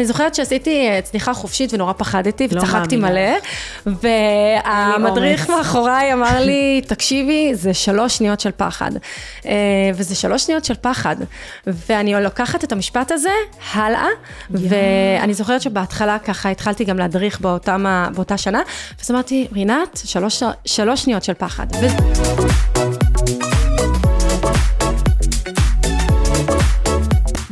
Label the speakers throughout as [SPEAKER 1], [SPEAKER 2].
[SPEAKER 1] אני זוכרת שעשיתי אה, צניחה חופשית ונורא פחדתי
[SPEAKER 2] לא
[SPEAKER 1] וצחקתי
[SPEAKER 2] מאמינה.
[SPEAKER 1] מלא, והמדריך. מאחוריי אמר לי, תקשיבי, זה שלוש שניות של פחד. אה, וזה שלוש שניות של פחד. ואני לוקחת את המשפט הזה הלאה, ואני זוכרת שבהתחלה ככה התחלתי גם להדריך באותם, ה- באותה שנה, ואז אמרתי, רינת, שלוש, שלוש שניות של פחד. ו-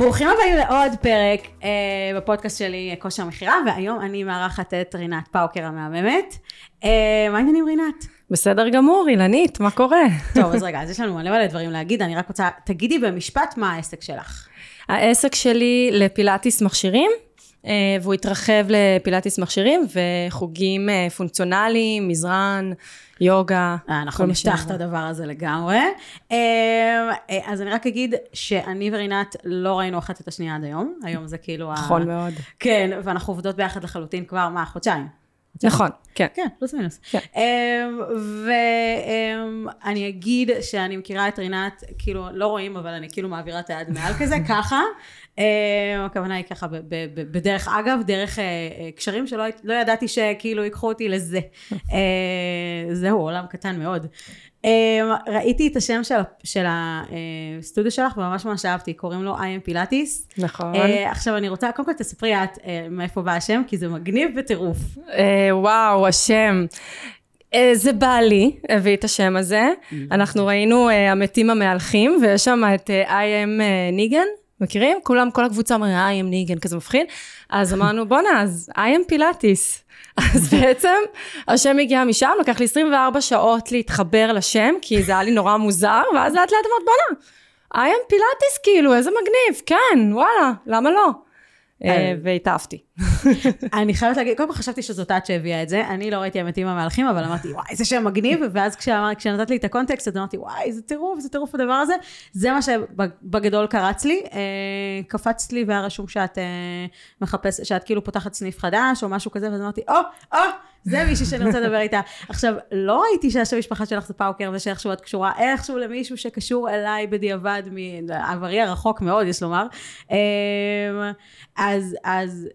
[SPEAKER 2] ברוכים הבאים לעוד פרק אה, בפודקאסט שלי, כושר מכירה, והיום אני מארחת את רינת פאוקר המהממת. אה, מה העניינים רינת?
[SPEAKER 1] בסדר גמור, אילנית, מה קורה?
[SPEAKER 2] טוב, אז רגע, אז יש לנו מלא מלא דברים להגיד, אני רק רוצה, תגידי במשפט מה העסק שלך.
[SPEAKER 1] העסק שלי לפילאטיס מכשירים, אה, והוא התרחב לפילאטיס מכשירים וחוגים אה, פונקציונליים, מזרן, יוגה.
[SPEAKER 2] אה, אנחנו נפתח את הדבר הזה לגמרי. אה, אה, אז אני רק אגיד שאני ורינת לא ראינו אחת את השנייה עד היום, היום זה כאילו... ה-
[SPEAKER 1] נכון מאוד.
[SPEAKER 2] כן, ואנחנו עובדות ביחד לחלוטין כבר, מה, חודשיים?
[SPEAKER 1] נכון, כן.
[SPEAKER 2] כן, פלוס מינוס.
[SPEAKER 1] כן.
[SPEAKER 2] ואני אגיד שאני מכירה את רינת, כאילו, לא רואים, אבל אני כאילו מעבירה את היד מעל כזה, ככה. אמ, הכוונה היא ככה, בדרך אגב, דרך אה, אה, קשרים שלא לא ידעתי שכאילו ייקחו אותי לזה. אה, זהו, עולם קטן מאוד. אמ, ראיתי את השם של של הסטודיו שלך, וממש ממש אהבתי, קוראים לו I am פילאטיס.
[SPEAKER 1] נכון.
[SPEAKER 2] אה, עכשיו אני רוצה, קודם כל תספרי את אה, מאיפה בא השם, כי זה מגניב בטירוף.
[SPEAKER 1] אה, וואו, השם. אה, זה בעלי, הביא את השם הזה. אנחנו ראינו אה, המתים המהלכים, ויש שם את אה, I am אה, ניגן, מכירים? כולם, כל הקבוצה אומרים I am ניגן, כזה מפחיד. אז אמרנו, בואנה, אז I am פילאטיס. אז בעצם השם הגיע משם, לקח לי 24 שעות להתחבר לשם, כי זה היה לי נורא מוזר, ואז לאט לאט אמרת, בואנה, I am פילאטיס כאילו, איזה מגניב, כן, וואלה, למה לא? אה,
[SPEAKER 2] אה.
[SPEAKER 1] והתאהבתי.
[SPEAKER 2] אני חייבת להגיד, קודם כל חשבתי שזאת את שהביאה את זה, אני לא ראיתי המתים המהלכים, אבל אמרתי, וואי, איזה שם מגניב, ואז כשאמר, כשנתת לי את הקונטקסט, אז אמרתי, וואי, איזה טירוף, איזה טירוף הדבר הזה. זה מה שבגדול קרץ לי. אה, קפצת לי והיה רשום שאת אה, מחפשת, שאת כאילו פותחת סניף חדש, או משהו כזה, ואז אמרתי, או, או, זה מישהי שאני רוצה לדבר איתה. עכשיו, לא ראיתי שהשם המשפחה שלך זה פאוקר, ושאיכשהו את קשורה איכשהו למישהו שקשור אליי בדיעבד מעברי הרחוק מאוד, יש לומר. אה, אז, אז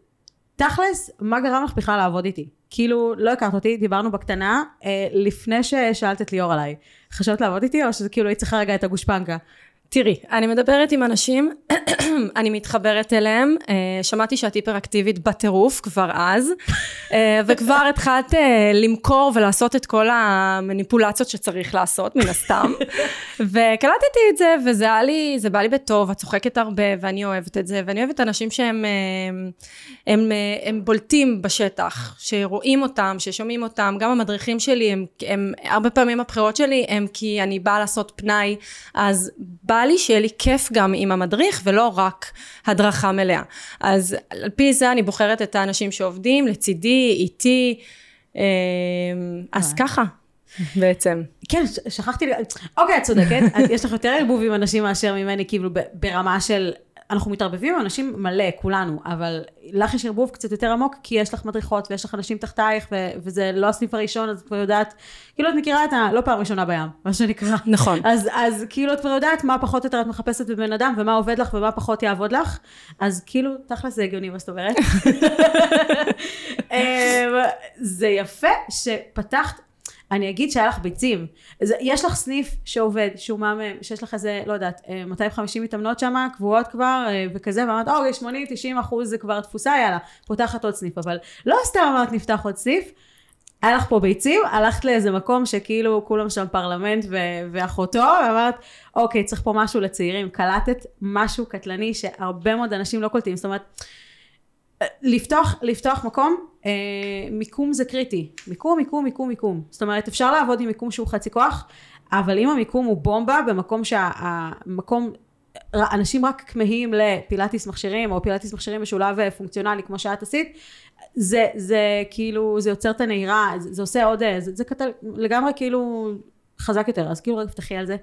[SPEAKER 2] תכלס, מה גרם לך בכלל לעבוד איתי? כאילו, לא הכרת אותי, דיברנו בקטנה, אה, לפני ששאלת את ליאור עליי. חשבת לעבוד איתי, או שזה כאילו היית צריכה רגע את הגושפנקה?
[SPEAKER 1] תראי, אני מדברת עם אנשים, אני מתחברת אליהם, אה, שמעתי שאת היפראקטיבית בטירוף כבר אז, אה, וכבר התחלת אה, למכור ולעשות את כל המניפולציות שצריך לעשות, מן הסתם, וקלטתי את זה, וזה היה לי, זה בא לי בטוב, את צוחקת הרבה, ואני אוהבת את זה, ואני אוהבת אנשים שהם הם, אה, הם בולטים בשטח, שרואים אותם, ששומעים אותם, גם המדריכים שלי, הם, הם הרבה פעמים הבחירות שלי הם כי אני באה לעשות פנאי, אז בא לי שיהיה לי כיף גם עם המדריך ולא רק הדרכה מלאה. אז על פי זה אני בוחרת את האנשים שעובדים לצידי, איתי, אה, אז ככה בעצם.
[SPEAKER 2] כן, שכחתי, אוקיי, את צודקת, יש לך יותר ערבוב עם אנשים מאשר ממני, כאילו ברמה של, אנחנו מתערבבים עם אנשים מלא, כולנו, אבל לך יש ערבוב קצת יותר עמוק, כי יש לך מדריכות ויש לך אנשים תחתייך, ו- וזה לא הסניף הראשון, אז את כבר יודעת, כאילו את מכירה את ה... לא פעם ראשונה בים, מה שנקרא.
[SPEAKER 1] נכון.
[SPEAKER 2] אז, אז כאילו את כבר יודעת מה פחות או יותר את מחפשת בבן אדם, ומה עובד לך ומה פחות יעבוד לך, אז כאילו, תכל'ס זה הגיוני מה זאת אומרת. אמ, זה יפה שפתחת, אני אגיד שהיה לך ביצים. יש לך סניף שעובד, שהוא מהמם, שיש לך איזה, לא יודעת, אה, 250 מתאמנות שם, קבועות כבר, אה, וכזה, ואמרת, אוקיי, 80-90 אחוז זה כבר תפוסה, יאללה, פותחת עוד סניף. אבל לא סתם אמרת נפתח עוד סניף, היה לך פה ביצים, הלכת לאיזה מקום שכאילו כולם שם פרלמנט ו- ואחותו, ואמרת, אוקיי, צריך פה משהו לצעירים. קלטת משהו קטלני שהרבה מאוד אנשים לא קולטים. זאת אומרת, לפתוח, לפתוח מקום, אה, מיקום זה קריטי. מיקום, מיקום, מיקום, מיקום. זאת אומרת, אפשר לעבוד עם מיקום שהוא חצי כוח, אבל אם המיקום הוא בומבה, במקום שהמקום, אנשים רק כמהים לפילאטיס מכשירים, או פילאטיס מכשירים משולב אה, פונקציונלי, כמו שאת עשית, זה, זה כאילו, זה יוצר את הנהירה, זה, זה עושה עוד, אה, זה, זה קטל, לגמרי כאילו חזק יותר, אז כאילו רגע תפתחי על זה.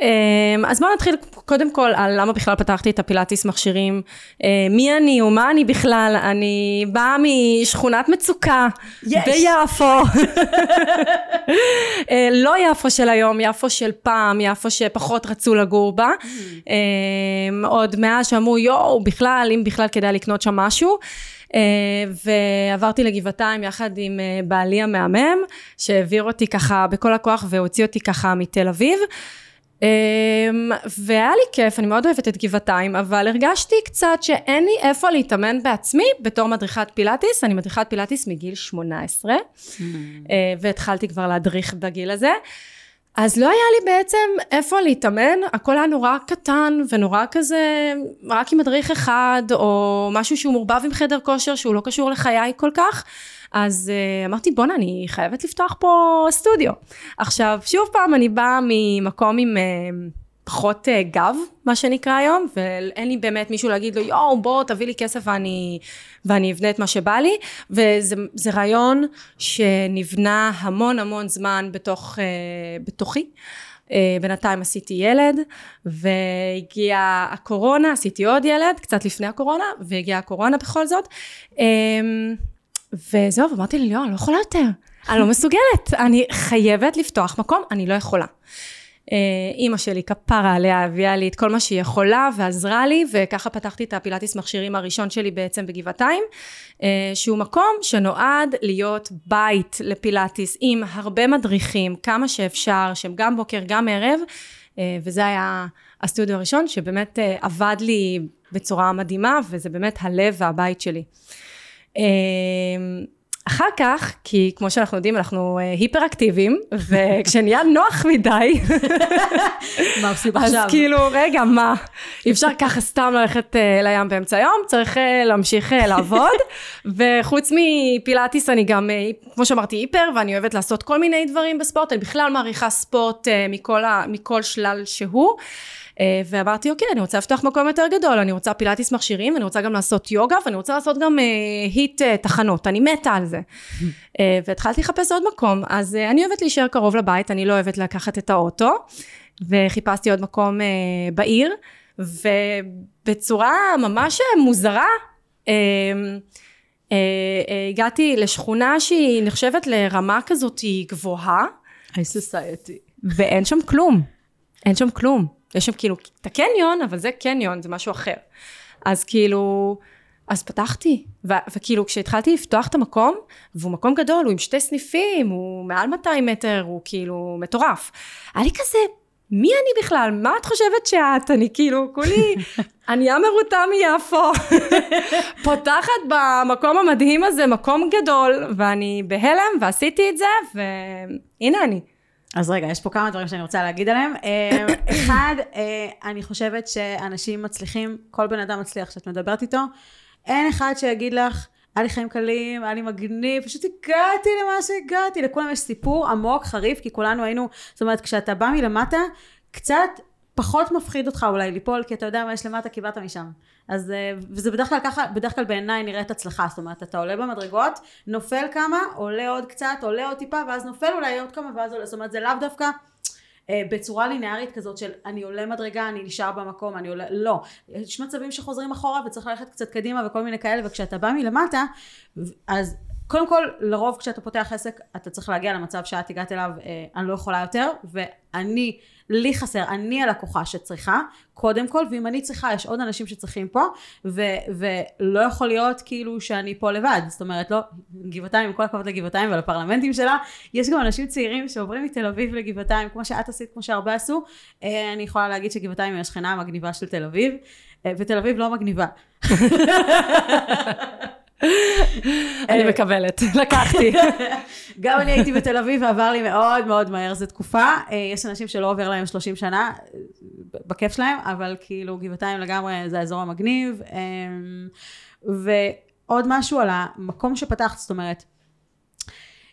[SPEAKER 1] אמ, אז בואו נתחיל קודם כל על למה בכלל פתחתי את הפילאטיס מכשירים. אה, מי אני ומה אני בכלל? אני באה משכונת מצוקה
[SPEAKER 2] יש.
[SPEAKER 1] ביפו. אה, לא יפו של היום, יפו של פעם, יפו שפחות רצו לגור בה. אה, עוד מאז שאמרו, יואו, בכלל, אם בכלל כדאי לקנות שם משהו. אה, ועברתי לגבעתיים יחד עם אה, בעלי המהמם, שהעביר אותי ככה בכל הכוח והוציא אותי ככה מתל אביב. אמ, והיה לי כיף, אני מאוד אוהבת את גבעתיים, אבל הרגשתי קצת שאין לי איפה להתאמן בעצמי בתור מדריכת פילאטיס, אני מדריכת פילאטיס מגיל 18, mm. אה, והתחלתי כבר להדריך בגיל הזה. אז לא היה לי בעצם איפה להתאמן, הכל היה נורא קטן ונורא כזה, רק עם מדריך אחד, או משהו שהוא מעורבב עם חדר כושר שהוא לא קשור לחיי כל כך. אז uh, אמרתי בואנה אני חייבת לפתוח פה סטודיו. עכשיו שוב פעם אני באה ממקום עם uh, פחות uh, גב מה שנקרא היום ואין לי באמת מישהו להגיד לו יואו בוא תביא לי כסף ואני, ואני אבנה את מה שבא לי וזה רעיון שנבנה המון המון זמן בתוך, uh, בתוכי. Uh, בינתיים עשיתי ילד והגיעה הקורונה, עשיתי עוד ילד קצת לפני הקורונה והגיעה הקורונה בכל זאת. וזהו, ואמרתי לי, לא, אני לא יכולה יותר. אני לא מסוגלת, אני חייבת לפתוח מקום, אני לא יכולה. אה, אימא שלי כפרה עליה הביאה לי את כל מה שהיא יכולה ועזרה לי וככה פתחתי את הפילאטיס מכשירים הראשון שלי בעצם בגבעתיים אה, שהוא מקום שנועד להיות בית לפילאטיס עם הרבה מדריכים כמה שאפשר שהם גם בוקר גם ערב אה, וזה היה הסטודיו הראשון שבאמת עבד לי בצורה מדהימה וזה באמת הלב והבית שלי. אחר כך, כי כמו שאנחנו יודעים, אנחנו אה, היפר וכשנהיה נוח מדי,
[SPEAKER 2] מה עושים עכשיו?
[SPEAKER 1] אז כאילו, רגע, מה? אי אפשר ככה סתם ללכת uh, לים באמצע היום, צריך uh, להמשיך uh, לעבוד, וחוץ מפילאטיס אני גם, uh, כמו שאמרתי, היפר, ואני אוהבת לעשות כל מיני דברים בספורט, אני בכלל מעריכה ספורט uh, מכל, ה, מכל שלל שהוא. אה, ואמרתי, אוקיי, אני רוצה לפתוח מקום יותר גדול, אני רוצה פילאטיס מכשירים, אני רוצה גם לעשות יוגה, ואני רוצה לעשות גם היט uh, תחנות, אני מתה על זה. uh, והתחלתי לחפש עוד מקום, אז uh, אני אוהבת להישאר קרוב לבית, אני לא אוהבת לקחת את האוטו, וחיפשתי עוד מקום uh, בעיר, ובצורה ממש מוזרה, uh, uh, uh, הגעתי לשכונה שהיא נחשבת לרמה כזאת גבוהה.
[SPEAKER 2] היי סוסייטי.
[SPEAKER 1] ואין שם כלום. אין שם כלום. יש שם כאילו את הקניון, אבל זה קניון, זה משהו אחר. אז כאילו, אז פתחתי, ו- וכאילו כשהתחלתי לפתוח את המקום, והוא מקום גדול, הוא עם שתי סניפים, הוא מעל 200 מטר, הוא כאילו מטורף. היה לי כזה, מי אני בכלל? מה את חושבת שאת? אני כאילו, כולי ענייה מרוטה מיפו, פותחת במקום המדהים הזה, מקום גדול, ואני בהלם, ועשיתי את זה, והנה אני.
[SPEAKER 2] אז רגע, יש פה כמה דברים שאני רוצה להגיד עליהם. אה, אחד, אה, אני חושבת שאנשים מצליחים, כל בן אדם מצליח שאת מדברת איתו, אין אחד שיגיד לך, היה לי חיים קלים, היה לי מגניב, פשוט הגעתי למה שהגעתי, לכולם יש סיפור עמוק, חריף, כי כולנו היינו, זאת אומרת, כשאתה בא מלמטה, קצת פחות מפחיד אותך אולי ליפול, כי אתה יודע מה יש למטה, כי באת משם. אז, אה, וזה בדרך כלל ככה, בדרך כלל בעיניי נראית הצלחה, זאת אומרת, אתה עולה במדרגות, נופל כמה, עולה עוד קצת, עולה עוד טיפה, ואז נופל אולי עוד כמה, ואז עולה, זאת אומרת, זה לאו דווקא אה, בצורה לינארית כזאת של אני עולה מדרגה, אני נשאר במקום, אני עולה, לא. יש מצבים שחוזרים אחורה וצריך ללכת קצת קדימה וכל מיני כאלה, וכשאתה בא מלמטה, אז קודם כל, לרוב כשאתה פותח עסק, אתה צריך להגיע למצב שאת הגעת אליו, אה, אני לא יכולה יותר, ואני לי חסר, אני הלקוחה שצריכה, קודם כל, ואם אני צריכה, יש עוד אנשים שצריכים פה, ו, ולא יכול להיות כאילו שאני פה לבד, זאת אומרת, לא, גבעתיים, עם כל הכבוד לגבעתיים ולפרלמנטים שלה, יש גם אנשים צעירים שעוברים מתל אביב לגבעתיים, כמו שאת עשית, כמו שהרבה עשו, אה, אני יכולה להגיד שגבעתיים היא השכנה המגניבה של תל אביב, אה, ותל אביב לא מגניבה.
[SPEAKER 1] אני מקבלת, לקחתי.
[SPEAKER 2] גם אני הייתי בתל אביב ועבר לי מאוד מאוד מהר, זו תקופה. אה, יש אנשים שלא עובר להם 30 שנה, בכיף שלהם, אבל כאילו גבעתיים לגמרי זה האזור המגניב. אמ, ועוד משהו על המקום שפתחת, זאת אומרת,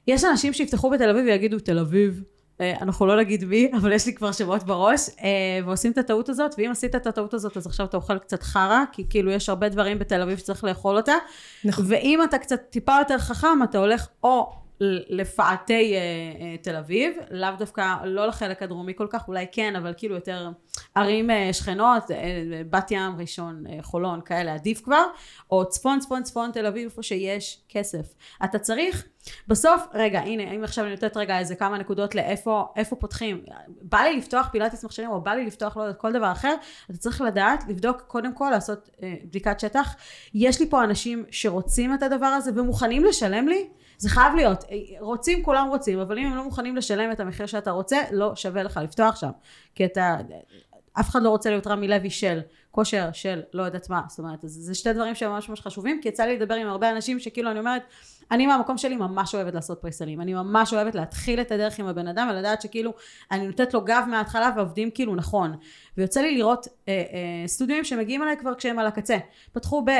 [SPEAKER 2] יש אנשים שיפתחו בתל אביב ויגידו, תל אביב. אה, אנחנו לא נגיד מי, אבל יש לי כבר שמות בראש, אה, ועושים את הטעות הזאת, ואם עשית את הטעות הזאת, אז עכשיו אתה אוכל קצת חרא, כי כאילו יש הרבה דברים בתל אביב שצריך לאכול אותה, נכון. ואם אתה קצת טיפה יותר חכם, אתה הולך או לפאתי אה, אה, תל אביב, לאו דווקא, לא לחלק הדרומי כל כך, אולי כן, אבל כאילו יותר ערים אה, שכנות, אה, בת ים, ראשון, אה, חולון, כאלה, עדיף כבר, או צפון, צפון, צפון תל אביב, איפה שיש כסף. אתה צריך, בסוף, רגע, הנה, אם עכשיו אני נותנת רגע איזה כמה נקודות לאיפה איפה פותחים, בא לי לפתוח פילאטיס מכשירים, או בא לי לפתוח, לא יודעת, כל דבר אחר, אתה צריך לדעת, לבדוק, קודם כל, לעשות אה, בדיקת שטח. יש לי פה אנשים שרוצים את הדבר הזה ומוכנים לשלם לי, זה חייב להיות, רוצים כולם רוצים, אבל אם הם לא מוכנים לשלם את המחיר שאתה רוצה, לא שווה לך לפתוח שם. כי אתה, אף אחד לא רוצה להיות רמי לוי של כושר, של לא יודעת מה, זאת אומרת, זה שתי דברים שממש ממש חשובים, כי יצא לי לדבר עם הרבה אנשים שכאילו אני אומרת, אני מהמקום שלי ממש אוהבת לעשות פריסלים, אני ממש אוהבת להתחיל את הדרך עם הבן אדם ולדעת שכאילו אני נותנת לו גב מההתחלה ועובדים כאילו נכון. ויוצא לי לראות אה, אה, סטודיו שמגיעים אליי כבר כשהם על הקצה. פתחו ב...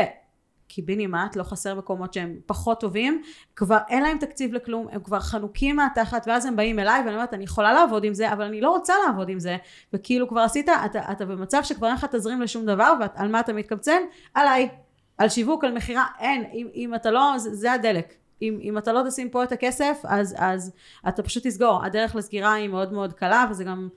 [SPEAKER 2] קיבינימט, לא חסר מקומות שהם פחות טובים, כבר אין להם תקציב לכלום, הם כבר חנוקים מהתחת, ואז הם באים אליי, ואני אומרת, אני יכולה לעבוד עם זה, אבל אני לא רוצה לעבוד עם זה, וכאילו כבר עשית, אתה, אתה במצב שכבר אין לך תזרים לשום דבר, ועל מה אתה מתקמצן? עליי. על שיווק, על מכירה, אין, אם, אם אתה לא, זה, זה הדלק. אם, אם אתה לא תשים פה את הכסף, אז, אז אתה פשוט תסגור. הדרך לסגירה היא מאוד מאוד קלה, וזה גם,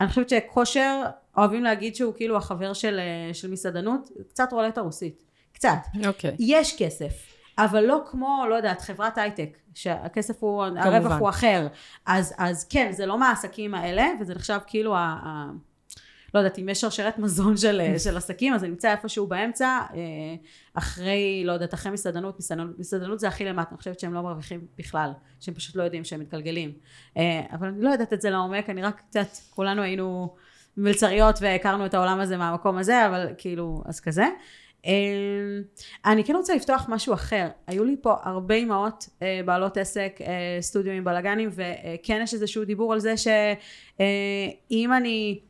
[SPEAKER 2] אני חושבת שכושר, אוהבים להגיד שהוא כאילו החבר של, של מסעדנות, קצת רולטה רוסית. קצת.
[SPEAKER 1] אוקיי. Okay.
[SPEAKER 2] יש כסף. אבל לא כמו, לא יודעת, חברת הייטק, שהכסף הוא, כמובן. הרווח הוא אחר. אז, אז כן, זה לא מהעסקים האלה, וזה נחשב כאילו, ה, ה, לא יודעת, אם יש שרשרת מזון של, של עסקים, אז זה נמצא איפשהו באמצע, אה, אחרי, לא יודעת, אחרי מסעדנות, מסעדנות, מסעדנות זה הכי למטה, אני חושבת שהם לא מרוויחים בכלל, שהם פשוט לא יודעים שהם מתגלגלים. אה, אבל אני לא יודעת את זה לעומק, אני רק קצת, כולנו היינו מלצריות והכרנו את העולם הזה מהמקום הזה, אבל כאילו, אז כזה. אמ, אני כן רוצה לפתוח משהו אחר. היו לי פה הרבה אמהות אה, בעלות עסק, אה, סטודיו עם בלאגנים, וכן יש איזשהו דיבור על זה שאם אה, אני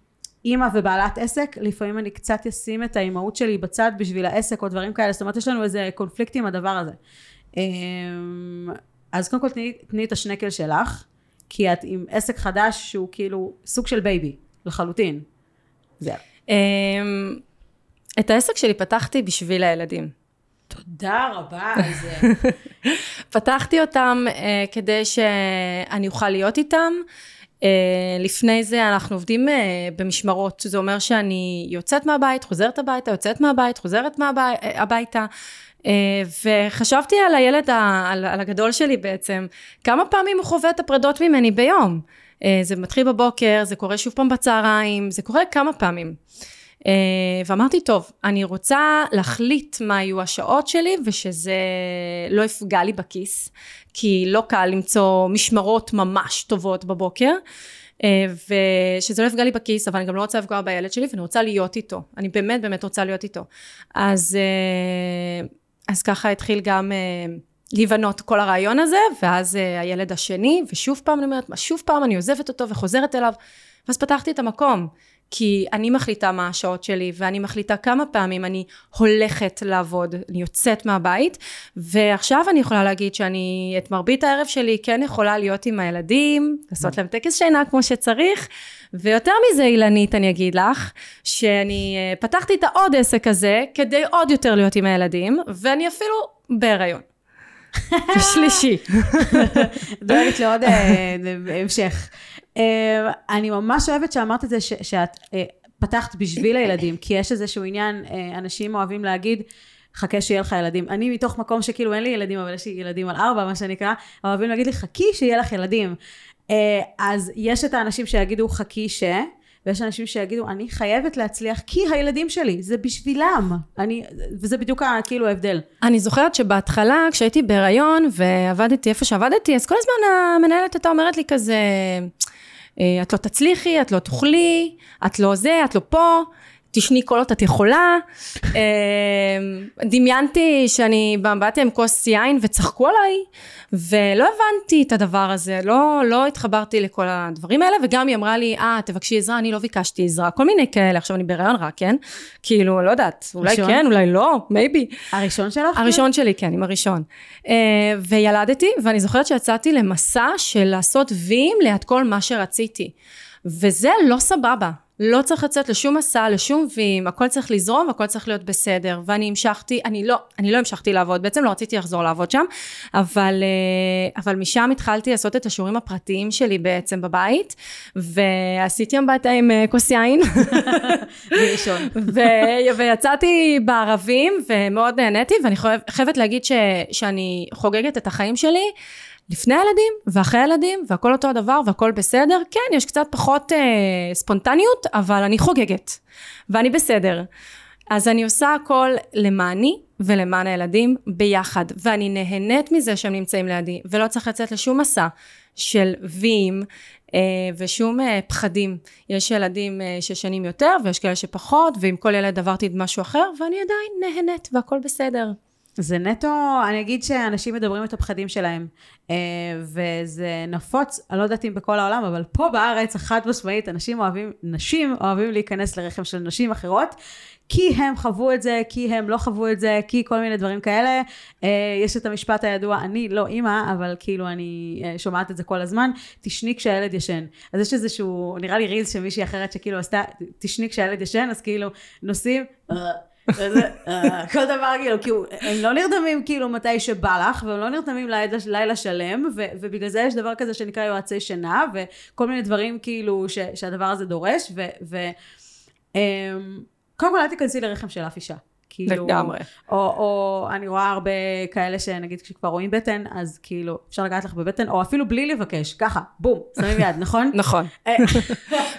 [SPEAKER 2] אימא ובעלת עסק, לפעמים אני קצת אשים את האימהות שלי בצד בשביל העסק או דברים כאלה, זאת אומרת יש לנו איזה קונפליקט עם הדבר הזה. אמ, אז קודם כל תני, תני את השנקל שלך, כי את עם עסק חדש שהוא כאילו סוג של baby, לחלוטין. זהו.
[SPEAKER 1] את העסק שלי פתחתי בשביל הילדים.
[SPEAKER 2] תודה רבה על זה.
[SPEAKER 1] פתחתי אותם אה, כדי שאני אוכל להיות איתם. Uh, לפני זה אנחנו עובדים uh, במשמרות, זה אומר שאני יוצאת מהבית, חוזרת הביתה, יוצאת מהבית, חוזרת מהבית, uh, הביתה. Uh, וחשבתי על הילד, ה, על, על הגדול שלי בעצם, כמה פעמים הוא חווה את הפרדות ממני ביום. Uh, זה מתחיל בבוקר, זה קורה שוב פעם בצהריים, זה קורה כמה פעמים. אה, ואמרתי, טוב, אני רוצה להחליט מה יהיו השעות שלי ושזה לא יפגע לי בכיס, כי לא קל למצוא משמרות ממש טובות בבוקר. אה, ושזה לא יפגע לי בכיס, אבל אני גם לא רוצה לפגוע בילד שלי, ואני רוצה להיות איתו. אני באמת באמת רוצה להיות איתו. אז, אה, אז ככה התחיל גם להיבנות כל הרעיון הזה, ואז הילד השני, ושוב פעם אני אומרת, שוב פעם אני עוזבת אותו וחוזרת אליו, ואז פתחתי את המקום. כי אני מחליטה מה השעות שלי, ואני מחליטה כמה פעמים אני הולכת לעבוד, אני יוצאת מהבית, ועכשיו אני יכולה להגיד שאני את מרבית הערב שלי כן יכולה להיות עם הילדים, לעשות להם טקס שינה כמו שצריך, ויותר מזה אילנית אני אגיד לך, שאני אה, פתחתי את העוד עסק הזה כדי עוד יותר להיות עם הילדים, ואני אפילו בהיריון. שלישי.
[SPEAKER 2] דואגת לעוד אה, המשך. אה, אני ממש אוהבת שאמרת את זה, שאת אה, פתחת בשביל הילדים, כי יש איזשהו עניין, אה, אנשים אוהבים להגיד, חכה שיהיה לך ילדים. אני מתוך מקום שכאילו אין לי ילדים, אבל יש לי ילדים על ארבע, מה שנקרא, אוהבים להגיד לי, חכי שיהיה לך ילדים. אז יש את האנשים שיגידו, חכי ש... ויש אנשים שיגידו, אני חייבת להצליח כי הילדים שלי, זה בשבילם. אני, וזה בדיוק כאילו ההבדל.
[SPEAKER 1] אני זוכרת שבהתחלה, כשהייתי בהיריון ועבדתי איפה שעבדתי, אז כל הזמן המנהלת הייתה אומרת לי כזה, אה, את לא תצליחי, את לא תוכלי, את לא זה, את לא פה. תשני כל עוד את יכולה. אה, דמיינתי שאני באתי עם כוס יין וצחקו עליי, ולא הבנתי את הדבר הזה, לא, לא התחברתי לכל הדברים האלה, וגם היא אמרה לי, אה, תבקשי עזרה, אני לא ביקשתי עזרה, כל מיני כאלה, עכשיו אני בהיריון רק, כן? כאילו, לא יודעת, אולי ראשון? כן, אולי לא, מייבי.
[SPEAKER 2] הראשון שלך?
[SPEAKER 1] הראשון שלי, כן, עם הראשון. אה, וילדתי, ואני זוכרת שיצאתי למסע של לעשות ויים ליד כל מה שרציתי. וזה לא סבבה. לא צריך לצאת לשום מסע, לשום ויים, הכל צריך לזרום והכל צריך להיות בסדר. ואני המשכתי, אני לא, אני לא המשכתי לעבוד, בעצם לא רציתי לחזור לעבוד שם, אבל, אה, אבל משם התחלתי לעשות את השיעורים הפרטיים שלי בעצם בבית, ועשיתי אמבטיה עם אה, כוס יין.
[SPEAKER 2] וראשון.
[SPEAKER 1] ו- ויצאתי בערבים ומאוד נהניתי, ואני חייבת להגיד ש- שאני חוגגת את החיים שלי. לפני הילדים ואחרי הילדים והכל אותו הדבר והכל בסדר. כן, יש קצת פחות אה, ספונטניות, אבל אני חוגגת ואני בסדר. אז אני עושה הכל למעני ולמען הילדים ביחד, ואני נהנית מזה שהם נמצאים לידי, ולא צריך לצאת לשום מסע של ויים אה, ושום אה, פחדים. יש ילדים אה, ששנים יותר ויש כאלה שפחות, ועם כל ילד עברתי משהו אחר, ואני עדיין נהנית והכל בסדר.
[SPEAKER 2] זה נטו, אני אגיד שאנשים מדברים את הפחדים שלהם, אה, וזה נפוץ, אני לא יודעת אם בכל העולם, אבל פה בארץ, החד משמעית, אנשים אוהבים, נשים אוהבים להיכנס לרחם של נשים אחרות, כי הם חוו את זה, כי הם לא חוו את זה, כי כל מיני דברים כאלה. אה, יש את המשפט הידוע, אני לא אימא, אבל כאילו אני אה, שומעת את זה כל הזמן, תשני כשהילד ישן. אז יש איזשהו, נראה לי רילס של מישהי אחרת שכאילו עשתה, תשני כשהילד ישן, אז כאילו נוסעים, כל דבר כאילו, כאילו, הם לא נרדמים כאילו מתי שבא לך, והם לא נרדמים לילה, שלם, ובגלל זה יש דבר כזה שנקרא יועצי שינה, וכל מיני דברים כאילו שהדבר הזה דורש, ו... um, קודם כל אל תיכנסי לרחם של אף אישה.
[SPEAKER 1] כאילו, לגמרי.
[SPEAKER 2] או, או אני רואה הרבה כאלה שנגיד כשכבר רואים בטן, אז כאילו אפשר לגעת לך בבטן, או אפילו בלי לבקש, ככה, בום, שמים יד, נכון?
[SPEAKER 1] נכון.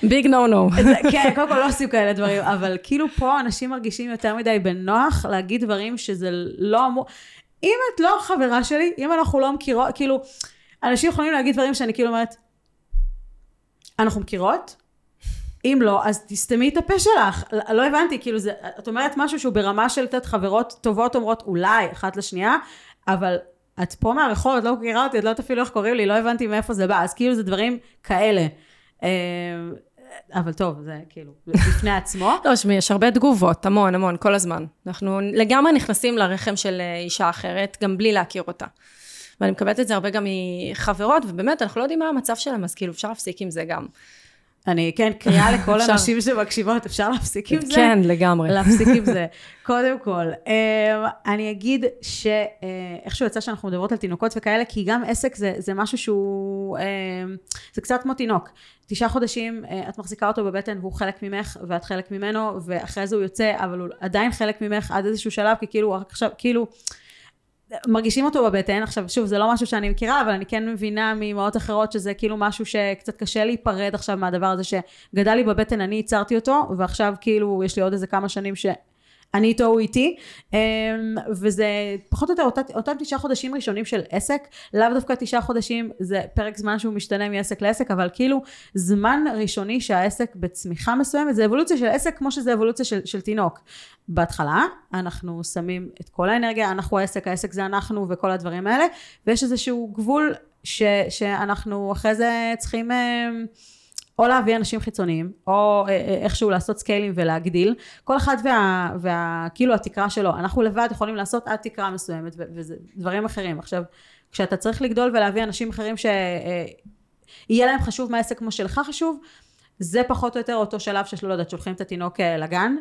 [SPEAKER 1] ביג נו נו.
[SPEAKER 2] כן, קודם כל לא עושים כאלה דברים, אבל כאילו פה אנשים מרגישים יותר מדי בנוח להגיד דברים שזה לא אמור... אם את לא חברה שלי, אם אנחנו לא מכירות, כאילו, אנשים יכולים להגיד דברים שאני כאילו אומרת, אנחנו מכירות? אם לא, אז תסתמי את הפה שלך. לא הבנתי, כאילו, זה, את אומרת משהו שהוא ברמה של תת חברות טובות אומרות אולי אחת לשנייה, אבל את פה מהרחוב, את לא מכירה אותי, את לא יודעת אפילו איך קוראים לי, לא הבנתי מאיפה זה בא, אז כאילו זה דברים כאלה. אה, אבל טוב, זה כאילו, בפני עצמו.
[SPEAKER 1] לא, שמי, יש הרבה תגובות, המון, המון, כל הזמן. אנחנו לגמרי נכנסים לרחם של אה, אישה אחרת, גם בלי להכיר אותה. ואני מקבלת את זה הרבה גם מחברות, ובאמת, אנחנו לא יודעים מה המצב שלהם, אז כאילו, אפשר להפסיק עם זה גם.
[SPEAKER 2] אני, כן, קריאה לכל הנשים שמקשיבות, אפשר להפסיק עם זה?
[SPEAKER 1] כן, לגמרי.
[SPEAKER 2] להפסיק עם זה. קודם כל, אה, אני אגיד שאיכשהו יצא שאנחנו מדברות על תינוקות וכאלה, כי גם עסק זה, זה משהו שהוא, אה, זה קצת כמו תינוק. תשעה חודשים אה, את מחזיקה אותו בבטן והוא חלק ממך ואת חלק ממנו, ואחרי זה הוא יוצא, אבל הוא עדיין חלק ממך עד איזשהו שלב, כי כאילו, עכשיו, כאילו... מרגישים אותו בבטן, עכשיו שוב זה לא משהו שאני מכירה אבל אני כן מבינה מאמהות אחרות שזה כאילו משהו שקצת קשה להיפרד עכשיו מהדבר הזה שגדל לי בבטן אני ייצרתי אותו ועכשיו כאילו יש לי עוד איזה כמה שנים ש... אני איתו, הוא איתי, אמ, וזה פחות או יותר אותם תשעה חודשים ראשונים של עסק, לאו דווקא תשעה חודשים, זה פרק זמן שהוא משתנה מעסק לעסק, אבל כאילו זמן ראשוני שהעסק בצמיחה מסוימת, זה אבולוציה של עסק כמו שזה אבולוציה של, של תינוק. בהתחלה, אנחנו שמים את כל האנרגיה, אנחנו העסק, העסק זה אנחנו וכל הדברים האלה, ויש איזשהו גבול ש, שאנחנו אחרי זה צריכים... או להביא אנשים חיצוניים, או אה, אה, איכשהו לעשות סקיילים ולהגדיל. כל אחד וה, וה... כאילו התקרה שלו. אנחנו לבד יכולים לעשות עד תקרה מסוימת, וזה דברים אחרים. עכשיו, כשאתה צריך לגדול ולהביא אנשים אחרים שיהיה אה, להם חשוב מהעסק כמו שלך חשוב, זה פחות או יותר אותו שלב שיש, לא יודעת, שולחים את התינוק לגן,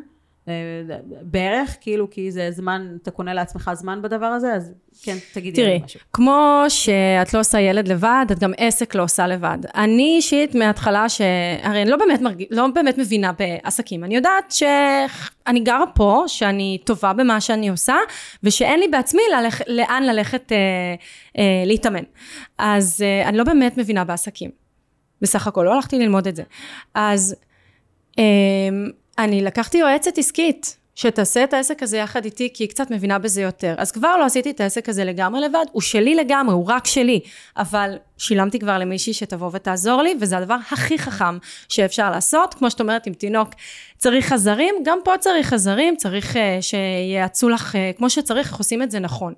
[SPEAKER 2] בערך, כאילו, כי זה זמן, אתה קונה לעצמך זמן בדבר הזה, אז כן, תגידי
[SPEAKER 1] לי משהו. תראי, כמו שאת לא עושה ילד לבד, את גם עסק לא עושה לבד. אני אישית מההתחלה, ש... הרי אני לא באמת, מרג... לא באמת מבינה בעסקים. אני יודעת שאני גרה פה, שאני טובה במה שאני עושה, ושאין לי בעצמי ללכ... לאן ללכת אה, אה, להתאמן. אז אה, אני לא באמת מבינה בעסקים. בסך הכל, לא הלכתי ללמוד את זה. אז... אה, אני לקחתי יועצת עסקית, שתעשה את העסק הזה יחד איתי, כי היא קצת מבינה בזה יותר. אז כבר לא עשיתי את העסק הזה לגמרי לבד, הוא שלי לגמרי, הוא רק שלי. אבל שילמתי כבר למישהי שתבוא ותעזור לי, וזה הדבר הכי חכם שאפשר לעשות. כמו שאת אומרת, עם תינוק צריך חזרים, גם פה צריך חזרים, צריך uh, שיעצו לך uh, כמו שצריך, איך עושים את זה נכון.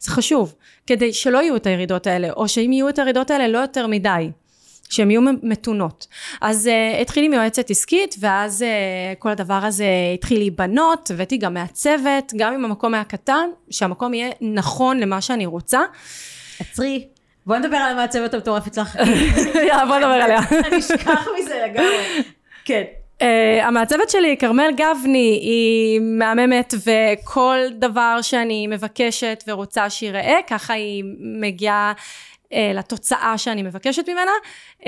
[SPEAKER 1] זה חשוב, כדי שלא יהיו את הירידות האלה, או שאם יהיו את הירידות האלה, לא יותר מדי. שהן יהיו מתונות. אז uh, התחיל עם יועצת עסקית, ואז uh, כל הדבר הזה התחיל להיבנות, הבאתי גם מעצבת, גם אם המקום היה קטן, שהמקום יהיה נכון למה שאני רוצה.
[SPEAKER 2] עצרי. בוא נדבר על המעצבת המטורפת שלך.
[SPEAKER 1] יאללה, בוא נדבר עליה.
[SPEAKER 2] אני אשכח מזה לגמרי. כן.
[SPEAKER 1] Uh, המעצבת שלי, כרמל גבני, היא מהממת וכל דבר שאני מבקשת ורוצה שיראה, ככה היא מגיעה לתוצאה שאני מבקשת ממנה. Uh,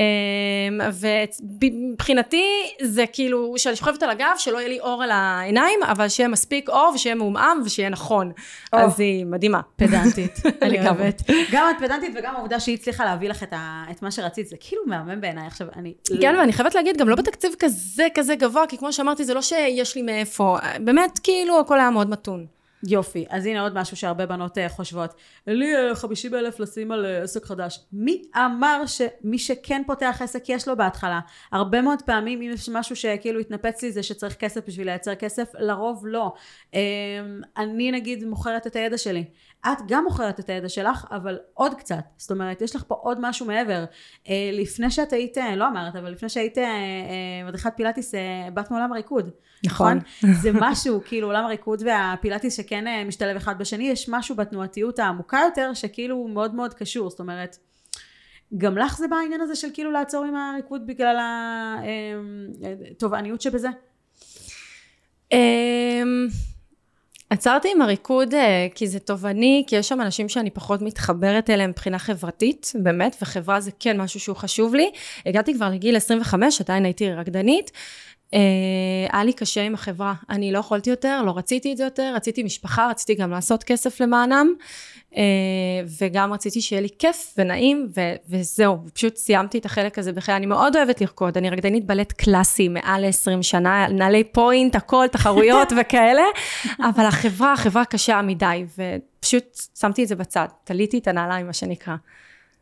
[SPEAKER 1] ומבחינתי זה כאילו שאני שוכבת על הגב, שלא יהיה לי אור על העיניים, אבל שיהיה מספיק אור ושיהיה מעומעם ושיהיה נכון. Oh. אז היא מדהימה.
[SPEAKER 2] פדנטית, אני אוהבת. גם את פדנטית וגם העובדה שהיא הצליחה להביא לך את, ה, את מה שרצית, זה כאילו מהמם בעיניי. עכשיו, אני...
[SPEAKER 1] כן, ואני חייבת להגיד, גם לא בתקציב כזה כזה גבוה, כי כמו שאמרתי, זה לא שיש לי מאיפה. באמת, כאילו, הכל היה מאוד מתון.
[SPEAKER 2] יופי, אז הנה עוד משהו שהרבה בנות uh, חושבות. לי uh, 50 אלף לשים על uh, עסק חדש. מי אמר שמי שכן פותח עסק יש לו בהתחלה? הרבה מאוד פעמים אם יש משהו שכאילו התנפץ לי זה שצריך כסף בשביל לייצר כסף, לרוב לא. Um, אני נגיד מוכרת את הידע שלי. את גם מוכרת את הידע שלך, אבל עוד קצת. זאת אומרת, יש לך פה עוד משהו מעבר. לפני שאת היית, לא אמרת, אבל לפני שהיית מדריכת פילאטיס, באת מעולם הריקוד.
[SPEAKER 1] נכון.
[SPEAKER 2] נכון? זה משהו, כאילו עולם הריקוד והפילאטיס שכן uh, משתלב אחד בשני, יש משהו בתנועתיות העמוקה יותר, שכאילו מאוד מאוד קשור. זאת אומרת, גם לך זה בעניין הזה של כאילו לעצור עם הריקוד בגלל התובעניות שבזה?
[SPEAKER 1] אמ, עצרתי עם הריקוד אה, כי זה תובעני, כי יש שם אנשים שאני פחות מתחברת אליהם מבחינה חברתית, באמת, וחברה זה כן משהו שהוא חשוב לי. הגעתי כבר לגיל 25, עדיין הייתי רקדנית. אה, היה לי קשה עם החברה, אני לא יכולתי יותר, לא רציתי את זה יותר, רציתי משפחה, רציתי גם לעשות כסף למענם, אה, וגם רציתי שיהיה לי כיף ונעים, ו- וזהו, פשוט סיימתי את החלק הזה בחיי. אני מאוד אוהבת לרקוד, אני רקדנית בלט קלאסי מעל ל-20 שנה, נעלי פוינט, הכל, תחרויות וכאלה, אבל החברה, החברה קשה מדי, ופשוט שמתי את זה בצד, תליתי את הנעליים, מה שנקרא.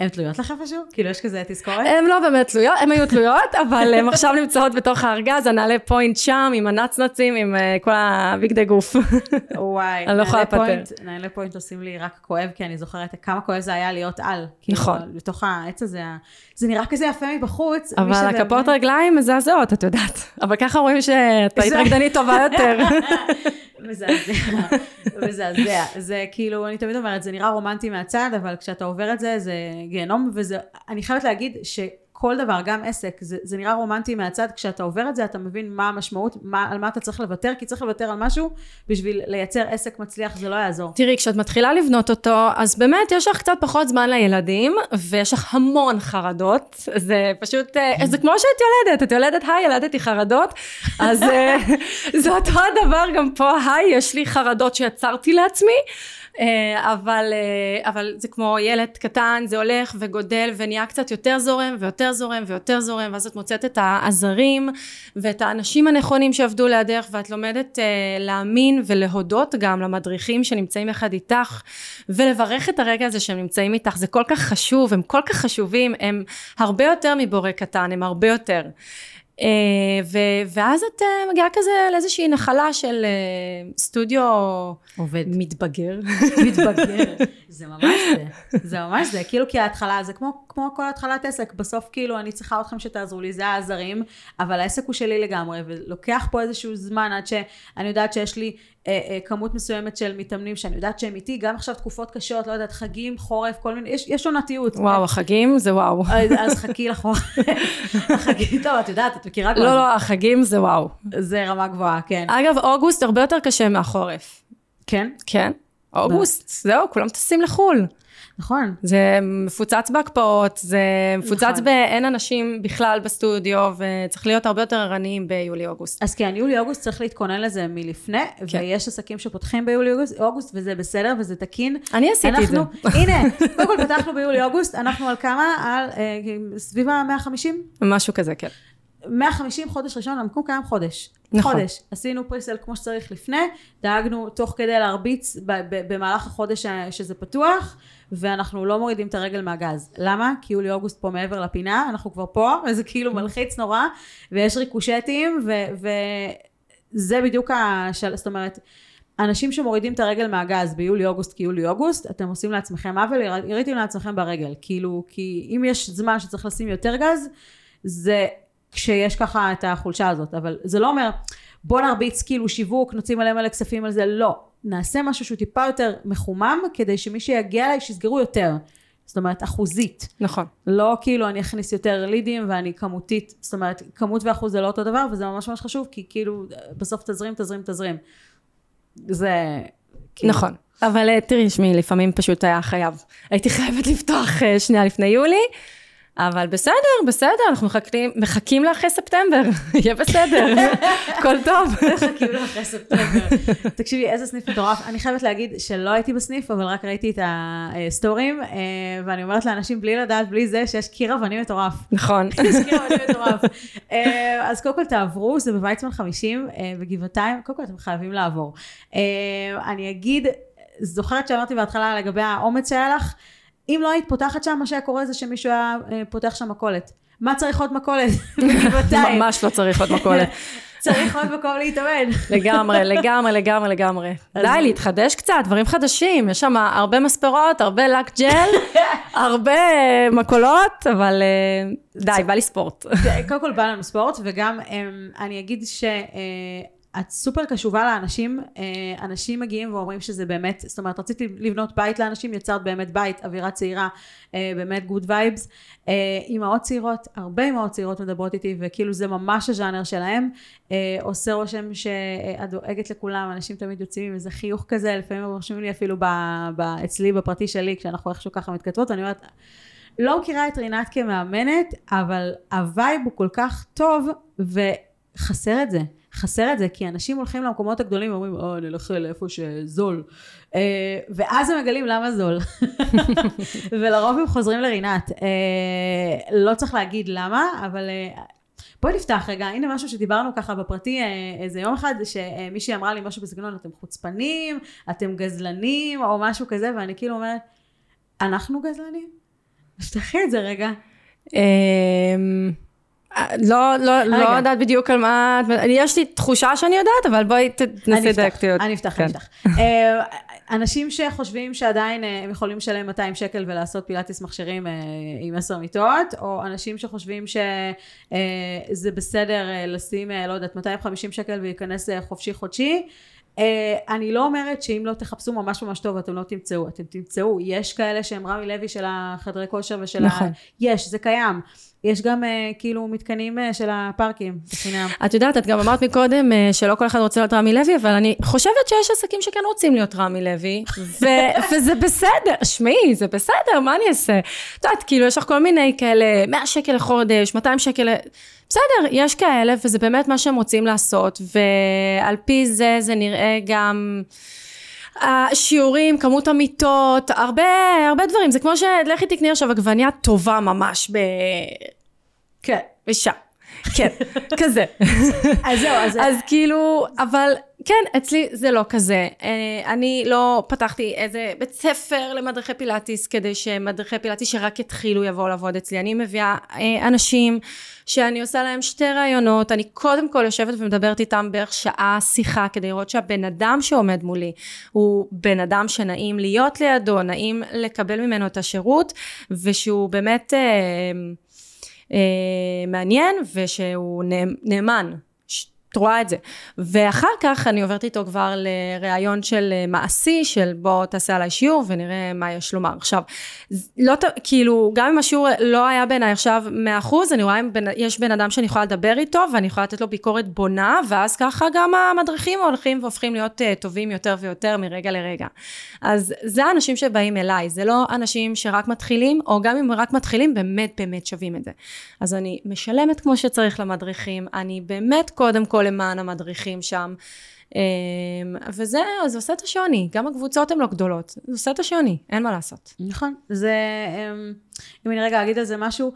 [SPEAKER 2] הן תלויות לך איפשהו? כאילו יש כזה תזכורת?
[SPEAKER 1] הן לא באמת תלויות, הן היו תלויות, אבל הן עכשיו נמצאות בתוך הארגז, הנעלי pointe שם, עם הנצנצים, עם אה, כל הבגדי גוף.
[SPEAKER 2] וואי,
[SPEAKER 1] אני לא יכולה להיפטר.
[SPEAKER 2] נעלי pointe עושים לי רק כואב, כי אני זוכרת כמה כואב זה היה להיות על. כאילו,
[SPEAKER 1] נכון.
[SPEAKER 2] בתוך העץ הזה, זה נראה כזה יפה מבחוץ.
[SPEAKER 1] אבל הכפות רגליים מזעזעות, את יודעת. אבל ככה רואים שאת היית רקדנית טובה יותר.
[SPEAKER 2] מזעזע, מזעזע. זה כאילו, אני תמיד אומרת, זה נראה רומנטי מהצד, אבל כשאתה עובר את זה, זה גיהנום, וזה, אני חייבת להגיד ש... כל דבר, גם עסק, זה, זה נראה רומנטי מהצד, כשאתה עובר את זה אתה מבין מה המשמעות, מה, על מה אתה צריך לוותר, כי צריך לוותר על משהו בשביל לייצר עסק מצליח, זה לא יעזור.
[SPEAKER 1] תראי, כשאת מתחילה לבנות אותו, אז באמת יש לך קצת פחות זמן לילדים, ויש לך המון חרדות, זה פשוט, אה, זה כמו שאת יולדת, את יולדת, היי, ילדתי חרדות, אז אה, זה אותו הדבר גם פה, היי, יש לי חרדות שיצרתי לעצמי. אה, אבל, אה, אבל זה כמו ילד קטן, זה הולך וגודל ונהיה קצת יותר זורם ויותר זורם ויותר זורם, ואז את מוצאת את העזרים ואת האנשים הנכונים שעבדו לידך, ואת לומדת אה, להאמין ולהודות גם למדריכים שנמצאים יחד איתך, ולברך את הרגע הזה שהם נמצאים איתך, זה כל כך חשוב, הם כל כך חשובים, הם הרבה יותר מבורא קטן, הם הרבה יותר. אה, ו- ואז את אה, מגיעה כזה לאיזושהי נחלה של אה, סטודיו
[SPEAKER 2] עובד.
[SPEAKER 1] מתבגר.
[SPEAKER 2] מתבגר. זה ממש זה. זה ממש זה. כאילו כי ההתחלה, זה כמו, כמו כל התחלת עסק. בסוף כאילו אני צריכה אתכם שתעזרו לי, זה העזרים, אבל העסק הוא שלי לגמרי, ולוקח פה איזשהו זמן עד שאני יודעת שיש לי כמות מסוימת של מתאמנים שאני יודעת שהם איתי, גם עכשיו תקופות קשות, לא יודעת, חגים, חורף, כל מיני, יש, יש עונתיות.
[SPEAKER 1] וואו, החגים זה וואו.
[SPEAKER 2] אז, אז חכי לחורף. החגים, טוב, את יודעת, את מכירה כבר.
[SPEAKER 1] לא, לא, החגים זה וואו.
[SPEAKER 2] זה רמה גבוהה, כן.
[SPEAKER 1] אגב, אוגוסט הרבה יותר קשה מהחורף.
[SPEAKER 2] כן?
[SPEAKER 1] כן. אוגוסט, זהו, כולם טסים לחו"ל.
[SPEAKER 2] נכון.
[SPEAKER 1] זה מפוצץ בהקפאות, זה מפוצץ
[SPEAKER 2] נכון.
[SPEAKER 1] באין אנשים בכלל בסטודיו, וצריך להיות הרבה יותר ערניים ביולי-אוגוסט.
[SPEAKER 2] אז כן, יולי-אוגוסט צריך להתכונן לזה מלפני,
[SPEAKER 1] כן.
[SPEAKER 2] ויש עסקים שפותחים ביולי-אוגוסט, וזה בסדר, וזה תקין.
[SPEAKER 1] אני עשיתי את זה.
[SPEAKER 2] אנחנו, הנה, קודם כל פתחנו ביולי-אוגוסט, אנחנו על כמה? על אה, סביב ה-150?
[SPEAKER 1] משהו כזה, כן.
[SPEAKER 2] 150 חודש ראשון, המקום קיים חודש.
[SPEAKER 1] נכון.
[SPEAKER 2] חודש. עשינו פריסל כמו שצריך לפני, דאגנו תוך כדי להרביץ במהלך החודש שזה פתוח, ואנחנו לא מורידים את הרגל מהגז. למה? כי יולי-אוגוסט פה מעבר לפינה, אנחנו כבר פה, וזה כאילו מלחיץ נורא, ויש ריקושטים, וזה בדיוק השל... זאת אומרת, אנשים שמורידים את הרגל מהגז ביולי-אוגוסט כיולי-אוגוסט, אתם עושים לעצמכם עוול, יריתם לעצמכם ברגל. כאילו, כי אם יש זמן שצריך לשים יותר גז, זה כשיש ככה את החולשה הזאת, אבל זה לא אומר בוא נרביץ כאילו שיווק, נוציא מלא מלא כספים על זה, לא. נעשה משהו שהוא טיפה יותר מחומם, כדי שמי שיגיע אליי שיסגרו יותר. זאת אומרת אחוזית.
[SPEAKER 1] נכון.
[SPEAKER 2] לא כאילו אני אכניס יותר לידים ואני כמותית, זאת אומרת כמות ואחוז זה לא אותו דבר וזה ממש ממש חשוב כי כאילו בסוף תזרים תזרים תזרים. זה... כאילו,
[SPEAKER 1] נכון. אבל אה, תראי, שמי, לפעמים פשוט היה חייב. הייתי חייבת לפתוח אה, שנייה לפני יולי, אבל בסדר, בסדר, אנחנו מחכים, מחכים לאחרי ספטמבר, יהיה בסדר, הכל טוב.
[SPEAKER 2] מחכים לו אחרי ספטמבר. תקשיבי, איזה סניף מטורף. אני חייבת להגיד שלא הייתי בסניף, אבל רק ראיתי את הסטורים, אה, ואני אומרת לאנשים בלי לדעת, בלי זה, שיש קיר אבנים מטורף.
[SPEAKER 1] נכון.
[SPEAKER 2] יש קיר אבנים מטורף. אה, אז קודם כל תעברו, זה בוויצמן 50, אה, בגבעתיים, קודם כל אתם חייבים לעבור. אני אגיד, זוכרת שאמרתי בהתחלה לגבי האומץ שהיה לך? אם לא היית פותחת שם, מה שהיה קורה זה שמישהו היה אה, פותח שם מכולת. מה צריך עוד מכולת בגבעתיים?
[SPEAKER 1] ממש לא צריך עוד מכולת.
[SPEAKER 2] צריך עוד מקום להתאמן.
[SPEAKER 1] לגמרי, לגמרי, לגמרי, לגמרי. די, להתחדש קצת, דברים חדשים. יש שם הרבה מספרות, הרבה לק ג'ל, הרבה מכולות, אבל אה, די, בא לי ספורט.
[SPEAKER 2] קודם כל בא לנו ספורט, וגם אמ, אני אגיד שאת סופר קשובה לאנשים, אה, אנשים מגיעים ואומרים שזה באמת, זאת אומרת רציתי לבנות בית לאנשים, יצרת באמת בית, אווירה צעירה, אה, באמת good vibes, אימהות צעירות, הרבה אימהות צעירות מדברות איתי, וכאילו זה ממש הז'אנר שלהם, אה, עושה רושם שאת דואגת לכולם, אנשים תמיד יוצאים עם איזה חיוך כזה, לפעמים הם רושמים לי אפילו ב, ב, אצלי בפרטי שלי, כשאנחנו איכשהו ככה מתכתבות, ואני אומרת, לא מכירה את רינת כמאמנת, אבל ה vibe הוא כל כך טוב, וחסר את זה. חסר את זה, כי אנשים הולכים למקומות הגדולים ואומרים, או, נלך לאיפה שזול. אה, ואז הם מגלים למה זול. ולרוב הם חוזרים לרינת. אה, לא צריך להגיד למה, אבל... אה, בואי נפתח רגע, הנה משהו שדיברנו ככה בפרטי אה, איזה יום אחד, שמישהי אמרה לי משהו בסגנון, אתם חוצפנים, אתם גזלנים, או משהו כזה, ואני כאילו אומרת, אנחנו גזלנים? תפתחי את זה רגע.
[SPEAKER 1] לא, לא, לא. יודעת בדיוק על מה, יש לי תחושה שאני יודעת, אבל בואי תנסי אותי.
[SPEAKER 2] אני אפתח,
[SPEAKER 1] כן.
[SPEAKER 2] אני אפתח. אה, אנשים שחושבים שעדיין אה, הם יכולים לשלם 200 שקל ולעשות פילאטיס מכשירים אה, עם 10 מיטות, או אנשים שחושבים שזה בסדר לשים, לא יודעת, 250 שקל וייכנס אה, חופשי חודשי. אה, אני לא אומרת שאם לא תחפשו ממש ממש טוב אתם לא תמצאו, אתם תמצאו, יש כאלה שהם רמי לוי של החדרי כושר ושל
[SPEAKER 1] נכון.
[SPEAKER 2] ה... יש, זה קיים. יש גם אה, כאילו מתקנים אה, של הפארקים, בחינם.
[SPEAKER 1] את יודעת, את גם אמרת מקודם אה, שלא כל אחד רוצה להיות רמי לוי, אבל אני חושבת שיש עסקים שכן רוצים להיות רמי לוי, ו- וזה בסדר, שמעי, זה בסדר, מה אני אעשה? את יודעת, כאילו, יש לך כל מיני כאלה, 100 שקל לחודש, 200 שקל, בסדר, יש כאלה, וזה באמת מה שהם רוצים לעשות, ועל פי זה, זה נראה גם... השיעורים, כמות המיטות, הרבה, הרבה דברים, זה כמו שלכי תקני עכשיו עגבניה טובה ממש ב...
[SPEAKER 2] כן.
[SPEAKER 1] בשעה. כן, כזה.
[SPEAKER 2] אז זהו, אז...
[SPEAKER 1] אז כאילו, אבל כן, אצלי זה לא כזה. אה, אני לא פתחתי איזה בית ספר למדריכי פילאטיס, כדי שמדריכי פילאטיס שרק התחילו יבואו לעבוד אצלי. אני מביאה אה, אנשים שאני עושה להם שתי ראיונות, אני קודם כל יושבת ומדברת איתם בערך שעה שיחה, כדי לראות שהבן אדם שעומד מולי הוא בן אדם שנעים להיות לידו, נעים לקבל ממנו את השירות, ושהוא באמת... אה, אה, מעניין ושהוא נאמ- נאמן. את רואה את זה. ואחר כך אני עוברת איתו כבר לראיון של אה, מעשי, של בוא תעשה עליי שיעור ונראה מה יש לומר. עכשיו, לא, כאילו, גם אם השיעור לא היה בעיניי עכשיו 100%, אני רואה אם יש בן אדם שאני יכולה לדבר איתו, ואני יכולה לתת לו ביקורת בונה, ואז ככה גם המדריכים הולכים והופכים להיות uh, טובים יותר ויותר מרגע לרגע. אז זה האנשים שבאים אליי, זה לא אנשים שרק מתחילים, או גם אם רק מתחילים, באמת באמת שווים את זה. אז אני משלמת כמו שצריך למדריכים, אני באמת קודם כל למען המדריכים שם. אמ, וזה, זה עושה את השוני, גם הקבוצות הן לא גדולות, זה עושה את השוני, אין מה לעשות.
[SPEAKER 2] נכון, זה, אמ, אם אני רגע אגיד על זה משהו,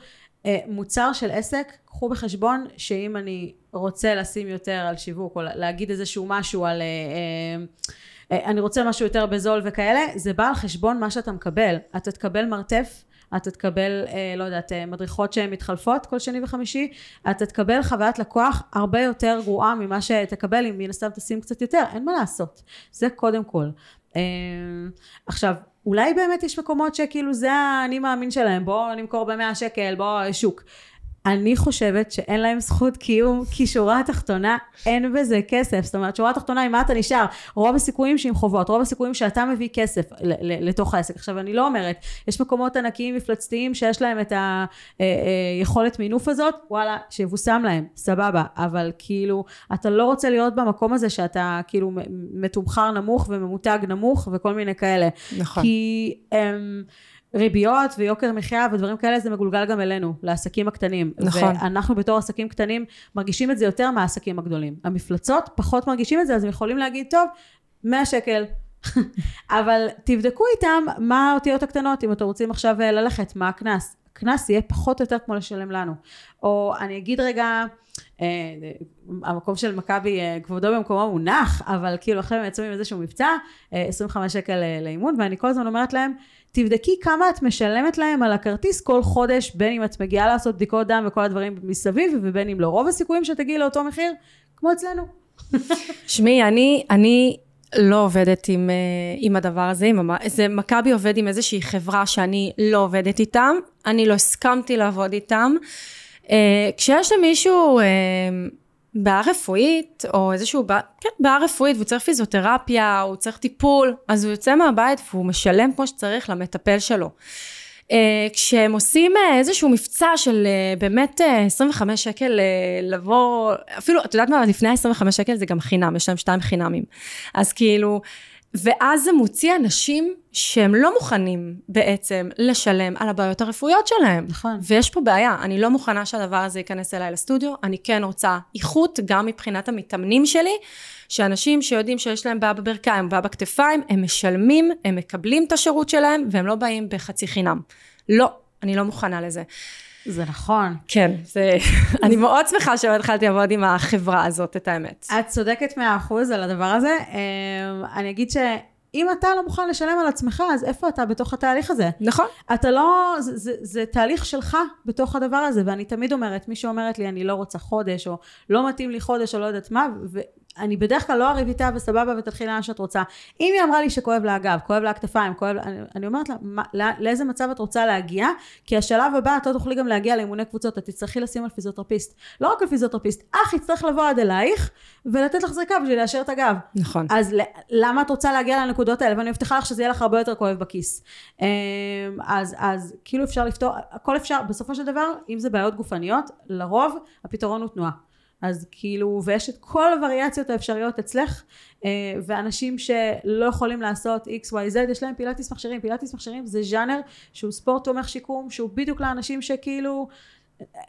[SPEAKER 2] אה, מוצר של עסק, קחו בחשבון שאם אני רוצה לשים יותר על שיווק, או להגיד איזשהו משהו על... אה, אה, אני רוצה משהו יותר בזול וכאלה, זה בא על חשבון מה שאתה מקבל. אתה תקבל מרתף, אתה תקבל, אה, לא יודעת, אה, מדריכות שהן מתחלפות כל שני וחמישי, אתה תקבל חוויית לקוח הרבה יותר גרועה ממה שתקבל אם מן הסתם תשים קצת יותר, אין מה לעשות. זה קודם כל. אה, עכשיו, אולי באמת יש מקומות שכאילו זה האני מאמין שלהם, בואו נמכור במאה שקל, בואו שוק. אני חושבת שאין להם זכות קיום, כי שורה התחתונה, אין בזה כסף. זאת אומרת, שורה התחתונה, עם מה אתה נשאר? רוב הסיכויים שעם חובות, רוב הסיכויים שאתה מביא כסף לתוך העסק. עכשיו, אני לא אומרת, יש מקומות ענקיים מפלצתיים שיש להם את היכולת מינוף הזאת, וואלה, שיבושם להם, סבבה. אבל כאילו, אתה לא רוצה להיות במקום הזה שאתה כאילו מתומחר נמוך וממותג נמוך וכל מיני כאלה.
[SPEAKER 1] נכון.
[SPEAKER 2] כי... הם, ריביות ויוקר מחיה ודברים כאלה זה מגולגל גם אלינו, לעסקים הקטנים.
[SPEAKER 1] נכון.
[SPEAKER 2] ואנחנו בתור עסקים קטנים מרגישים את זה יותר מהעסקים הגדולים. המפלצות פחות מרגישים את זה, אז הם יכולים להגיד, טוב, 100 שקל. אבל תבדקו איתם מה האותיות הקטנות, אם אתם רוצים עכשיו אה, ללכת, מה הקנס. קנס יהיה פחות או יותר כמו לשלם לנו. או אני אגיד רגע, אה, המקום של מכבי, אה, כבודו במקומו מונח, אבל כאילו עכשיו הם יצאו עם איזשהו מבצע, 25 שקל לאימון, ואני כל הזמן אומרת להם, תבדקי כמה את משלמת להם על הכרטיס כל חודש, בין אם את מגיעה לעשות בדיקות דם וכל הדברים מסביב, ובין אם לא. רוב הסיכויים שתגיעי לאותו מחיר, כמו אצלנו.
[SPEAKER 1] שמי, אני, אני לא עובדת עם, אה, עם הדבר הזה, עם, זה מכבי עובד עם איזושהי חברה שאני לא עובדת איתם, אני לא הסכמתי לעבוד איתם. אה, כשיש למישהו אה, בעיה רפואית, או איזשהו, בעיה, כן, בעיה רפואית, והוא צריך פיזיותרפיה, הוא צריך טיפול, אז הוא יוצא מהבית והוא משלם כמו שצריך למטפל שלו. Uh, כשהם עושים uh, איזשהו מבצע של uh, באמת uh, 25 שקל uh, לבוא, אפילו, את יודעת מה, לפני ה-25 שקל זה גם חינם, יש להם שתיים חינמים. אז כאילו, ואז זה מוציא אנשים שהם לא מוכנים בעצם לשלם על הבעיות הרפואיות שלהם.
[SPEAKER 2] נכון.
[SPEAKER 1] ויש פה בעיה, אני לא מוכנה שהדבר הזה ייכנס אליי לסטודיו, אני כן רוצה איכות גם מבחינת המתאמנים שלי, שאנשים שיודעים שיש להם בעיה בברכיים, בעיה בכתפיים, הם משלמים, הם מקבלים את השירות שלהם, והם לא באים בחצי חינם. לא, אני לא מוכנה לזה.
[SPEAKER 2] זה נכון.
[SPEAKER 1] כן, זה... אני מאוד שמחה שבאמת התחלתי לעבוד עם החברה הזאת, את האמת.
[SPEAKER 2] את צודקת מאה אחוז על הדבר הזה. אמ, אני אגיד שאם אתה לא מוכן לשלם על עצמך, אז איפה אתה בתוך התהליך הזה?
[SPEAKER 1] נכון.
[SPEAKER 2] אתה לא, זה, זה, זה תהליך שלך בתוך הדבר הזה, ואני תמיד אומרת, מי שאומרת לי, אני לא רוצה חודש, או לא מתאים לי חודש, או לא יודעת מה, אני בדרך כלל לא אריב איתה וסבבה ותתחיל לאן שאת רוצה. אם היא אמרה לי שכואב לה הגב, כואב לה הכתפיים, כואב אני, אני אומרת לה, מה, לא, לאיזה מצב את רוצה להגיע? כי השלב הבא את לא תוכלי גם להגיע לאימוני קבוצות, את תצטרכי לשים על פיזיותרפיסט. לא רק על פיזיותרפיסט, אח יצטרך לבוא עד אלייך ולתת לך זריקה בשביל לאשר את הגב.
[SPEAKER 1] נכון.
[SPEAKER 2] אז למה את רוצה להגיע לנקודות האלה? ואני מבטיחה לך שזה יהיה לך הרבה יותר כואב בכיס. אמ, אז, אז כאילו אפשר לפתור, הכל אפשר, בסופו של דבר, אם זה בעיות גופניות, לרוב הפתרון הוא תנועה. אז כאילו, ויש את כל הווריאציות האפשריות אצלך, אה, ואנשים שלא יכולים לעשות XYZ, יש להם פילאטיס מכשירים. פילאטיס מכשירים זה ז'אנר שהוא ספורט תומך שיקום, שהוא בדיוק לאנשים שכאילו,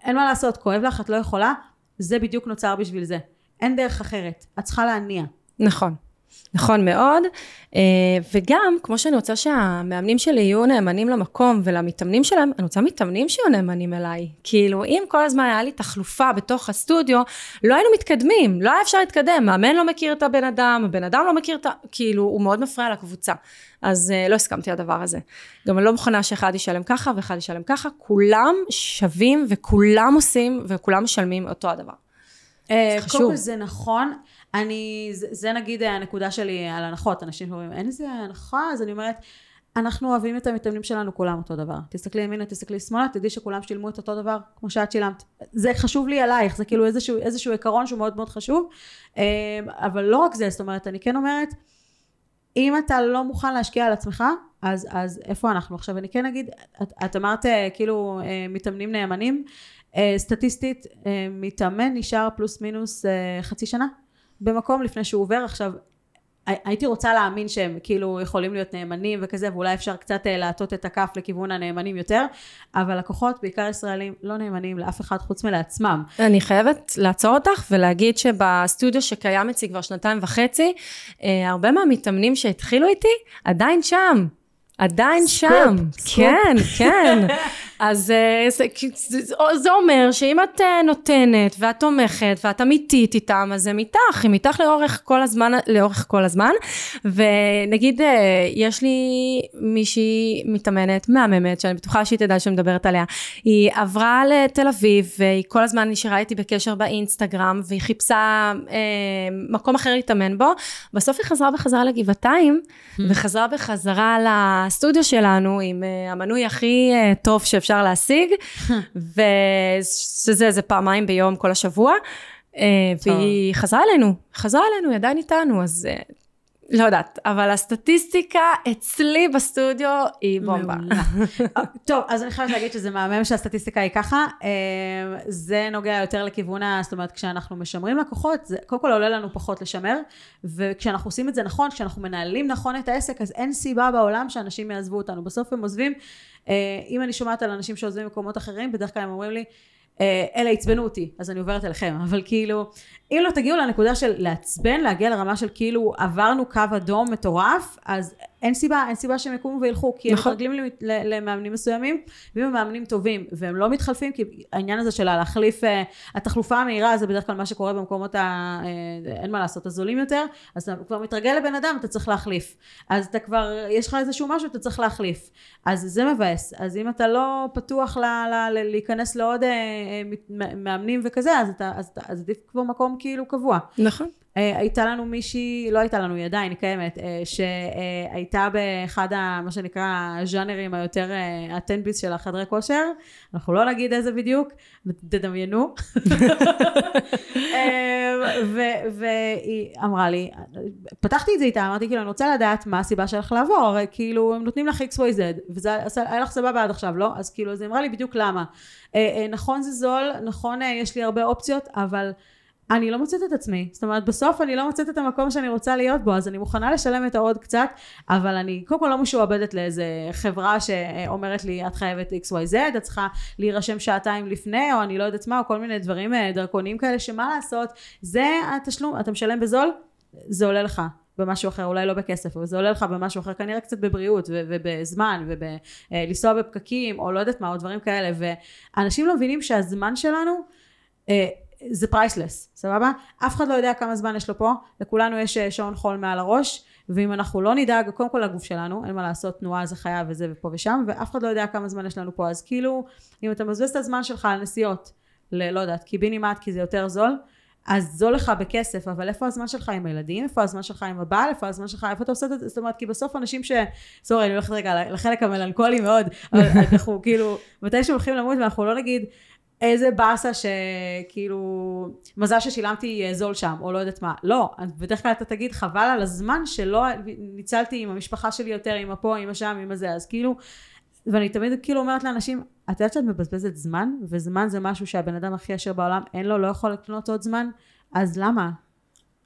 [SPEAKER 2] אין מה לעשות, כואב לך, את לא יכולה, זה בדיוק נוצר בשביל זה. אין דרך אחרת, את צריכה להניע.
[SPEAKER 1] נכון. נכון מאוד, אה, וגם, כמו שאני רוצה שהמאמנים שלי יהיו נאמנים למקום ולמתאמנים שלהם, אני רוצה מתאמנים שיהיו נאמנים אליי. כאילו, אם כל הזמן היה לי תחלופה בתוך הסטודיו, לא היינו מתקדמים, לא היה אפשר להתקדם, מאמן לא מכיר את הבן אדם, הבן אדם לא מכיר את ה... כאילו, הוא מאוד מפריע לקבוצה. אז uh, לא הסכמתי לדבר הזה. גם אני לא מוכנה שאחד ישלם ככה ואחד ישלם ככה, כולם שווים וכולם עושים וכולם משלמים אותו הדבר.
[SPEAKER 2] זה חשוב. קודם כל זה נכון. אני, זה, זה נגיד הנקודה שלי על הנחות, אנשים אומרים אין איזה הנחה, אז אני אומרת, אנחנו אוהבים את המתאמנים שלנו כולם אותו דבר. תסתכלי ימינה, תסתכלי שמאלה, תדעי שכולם שילמו את אותו דבר כמו שאת שילמת. זה חשוב לי עלייך, זה כאילו איזשהו, איזשהו עיקרון שהוא מאוד מאוד חשוב. אמ, אבל לא רק זה, זאת אומרת, אני כן אומרת, אם אתה לא מוכן להשקיע על עצמך, אז, אז איפה אנחנו? עכשיו, אני כן אגיד, את, את אמרת אה, כאילו אה, מתאמנים נאמנים, אה, סטטיסטית, מתאמן נשאר פלוס מינוס חצי שנה. במקום לפני שהוא עובר עכשיו הייתי רוצה להאמין שהם כאילו יכולים להיות נאמנים וכזה ואולי אפשר קצת אה, להטות את הכף לכיוון הנאמנים יותר אבל לקוחות בעיקר ישראלים לא נאמנים לאף אחד חוץ מלעצמם.
[SPEAKER 1] אני חייבת לעצור אותך ולהגיד שבסטודיו שקיים אצלי כבר שנתיים וחצי אה, הרבה מהמתאמנים שהתחילו איתי עדיין שם עדיין
[SPEAKER 2] סקופ,
[SPEAKER 1] שם,
[SPEAKER 2] סקופ.
[SPEAKER 1] כן, כן. אז אה, זה, זה אומר שאם את אה, נותנת ואת תומכת ואת אמיתית איתם, אז הם איתך, הם איתך לאורך כל הזמן, לאורך כל הזמן. ונגיד, אה, יש לי מישהי מתאמנת, מהממת, שאני בטוחה שהיא תדע שאני מדברת עליה. היא עברה לתל אביב, והיא כל הזמן נשארה איתי בקשר באינסטגרם, והיא חיפשה אה, מקום אחר להתאמן בו. בסוף היא חזרה בחזרה לגבעתיים, וחזרה בחזרה לסטודיו שלנו עם המנוי הכי טוב שאפשר. שאפשר להשיג, ושזה זה פעמיים ביום כל השבוע. אה, והיא חזרה אלינו, חזרה אלינו, היא עדיין איתנו, אז אה, לא יודעת, אבל הסטטיסטיקה אצלי בסטודיו היא בומבה.
[SPEAKER 2] טוב, אז אני חייבת להגיד שזה מהמם שהסטטיסטיקה היא ככה. אה, זה נוגע יותר לכיוון ה... זאת אומרת, כשאנחנו משמרים לקוחות, זה קודם כל עולה לנו פחות לשמר, וכשאנחנו עושים את זה נכון, כשאנחנו מנהלים נכון את העסק, אז אין סיבה בעולם שאנשים יעזבו אותנו. בסוף הם עוזבים. אם אני שומעת על אנשים שעוזבים מקומות אחרים, בדרך כלל הם אומרים לי, אה, אלה עצבנו אותי, אז אני עוברת אליכם, אבל כאילו, אם לא תגיעו לנקודה של לעצבן, להגיע לרמה של כאילו עברנו קו אדום מטורף, אז אין סיבה, אין סיבה שהם יקומו וילכו, כי נכון. הם מתרגלים למאמנים מסוימים, ואם הם מאמנים טובים, והם לא מתחלפים, כי העניין הזה של להחליף, uh, התחלופה המהירה זה בדרך כלל מה שקורה במקומות, ה, uh, אין מה לעשות, הזולים יותר, אז אתה כבר מתרגל לבן אדם, אתה צריך להחליף. אז אתה כבר, יש לך איזשהו משהו, אתה צריך להחליף. אז זה מבאס. אז אם אתה לא פתוח ל, ל, ל, להיכנס לעוד uh, מאמנים וכזה, אז אתה, אז, אז עדיף כבר מקום כאילו קבוע.
[SPEAKER 1] נכון.
[SPEAKER 2] אה, הייתה לנו מישהי, לא הייתה לנו, היא עדיין, היא קיימת, אה, שהייתה באחד, ה, מה שנקרא, הז'אנרים היותר הטנביס של החדרי כושר, אנחנו לא נגיד איזה בדיוק, תדמיינו. אה, והיא אמרה לי, פתחתי את זה איתה, אמרתי כאילו, אני רוצה לדעת מה הסיבה שלך לעבור, הרי כאילו, הם נותנים לך XYZ, וזה היה לך סבבה עד עכשיו, לא? אז כאילו, אז היא אמרה לי בדיוק למה. נכון זה זול, נכון יש לי הרבה אופציות, אבל... אני לא מוצאת את עצמי. זאת אומרת, בסוף אני לא מוצאת את המקום שאני רוצה להיות בו, אז אני מוכנה לשלם את העוד קצת, אבל אני קודם כל לא משועבדת לאיזה חברה שאומרת לי, את חייבת XYZ, את צריכה להירשם שעתיים לפני, או אני לא יודעת מה, או כל מיני דברים אה, דרקוניים כאלה, שמה לעשות, זה התשלום, אתה משלם בזול, זה עולה לך. במשהו אחר, אולי לא בכסף, אבל זה עולה לך במשהו אחר, כנראה קצת בבריאות ו- ובזמן ובלנסוע אה, בפקקים או לא יודעת מה, או דברים כאלה, ואנשים לא מבינים שהזמן שלנו אה, זה priceless, סבבה? אף אחד לא יודע כמה זמן יש לו פה, לכולנו יש אה, שעון חול מעל הראש, ואם אנחנו לא נדאג, קודם כל לגוף שלנו, אין מה לעשות, תנועה זה חיים וזה ופה ושם, ואף אחד לא יודע כמה זמן יש לנו פה, אז כאילו, אם אתה מבזבז את הזמן שלך על נסיעות, ללא יודעת, קיבינימט כי זה יותר זול, אז זול לך בכסף, אבל איפה הזמן שלך עם הילדים? איפה הזמן שלך עם הבעל? איפה הזמן שלך? איפה אתה עושה את זה? זאת אומרת, כי בסוף אנשים ש... סורי, אני הולכת רגע לחלק המלנכולי מאוד, אבל אנחנו כאילו, מתי שהולכים למות ואנחנו לא נגיד, איזה באסה שכאילו, מזל ששילמתי זול שם, או לא יודעת מה. לא, בדרך כלל אתה תגיד, חבל על הזמן שלא ניצלתי עם המשפחה שלי יותר, עם הפה, עם השם, עם הזה, אז כאילו, ואני תמיד כאילו אומרת לאנשים, את יודעת שאת מבזבזת זמן, וזמן זה משהו שהבן אדם הכי עשיר בעולם, אין לו, לא יכול לקנות עוד זמן, אז למה?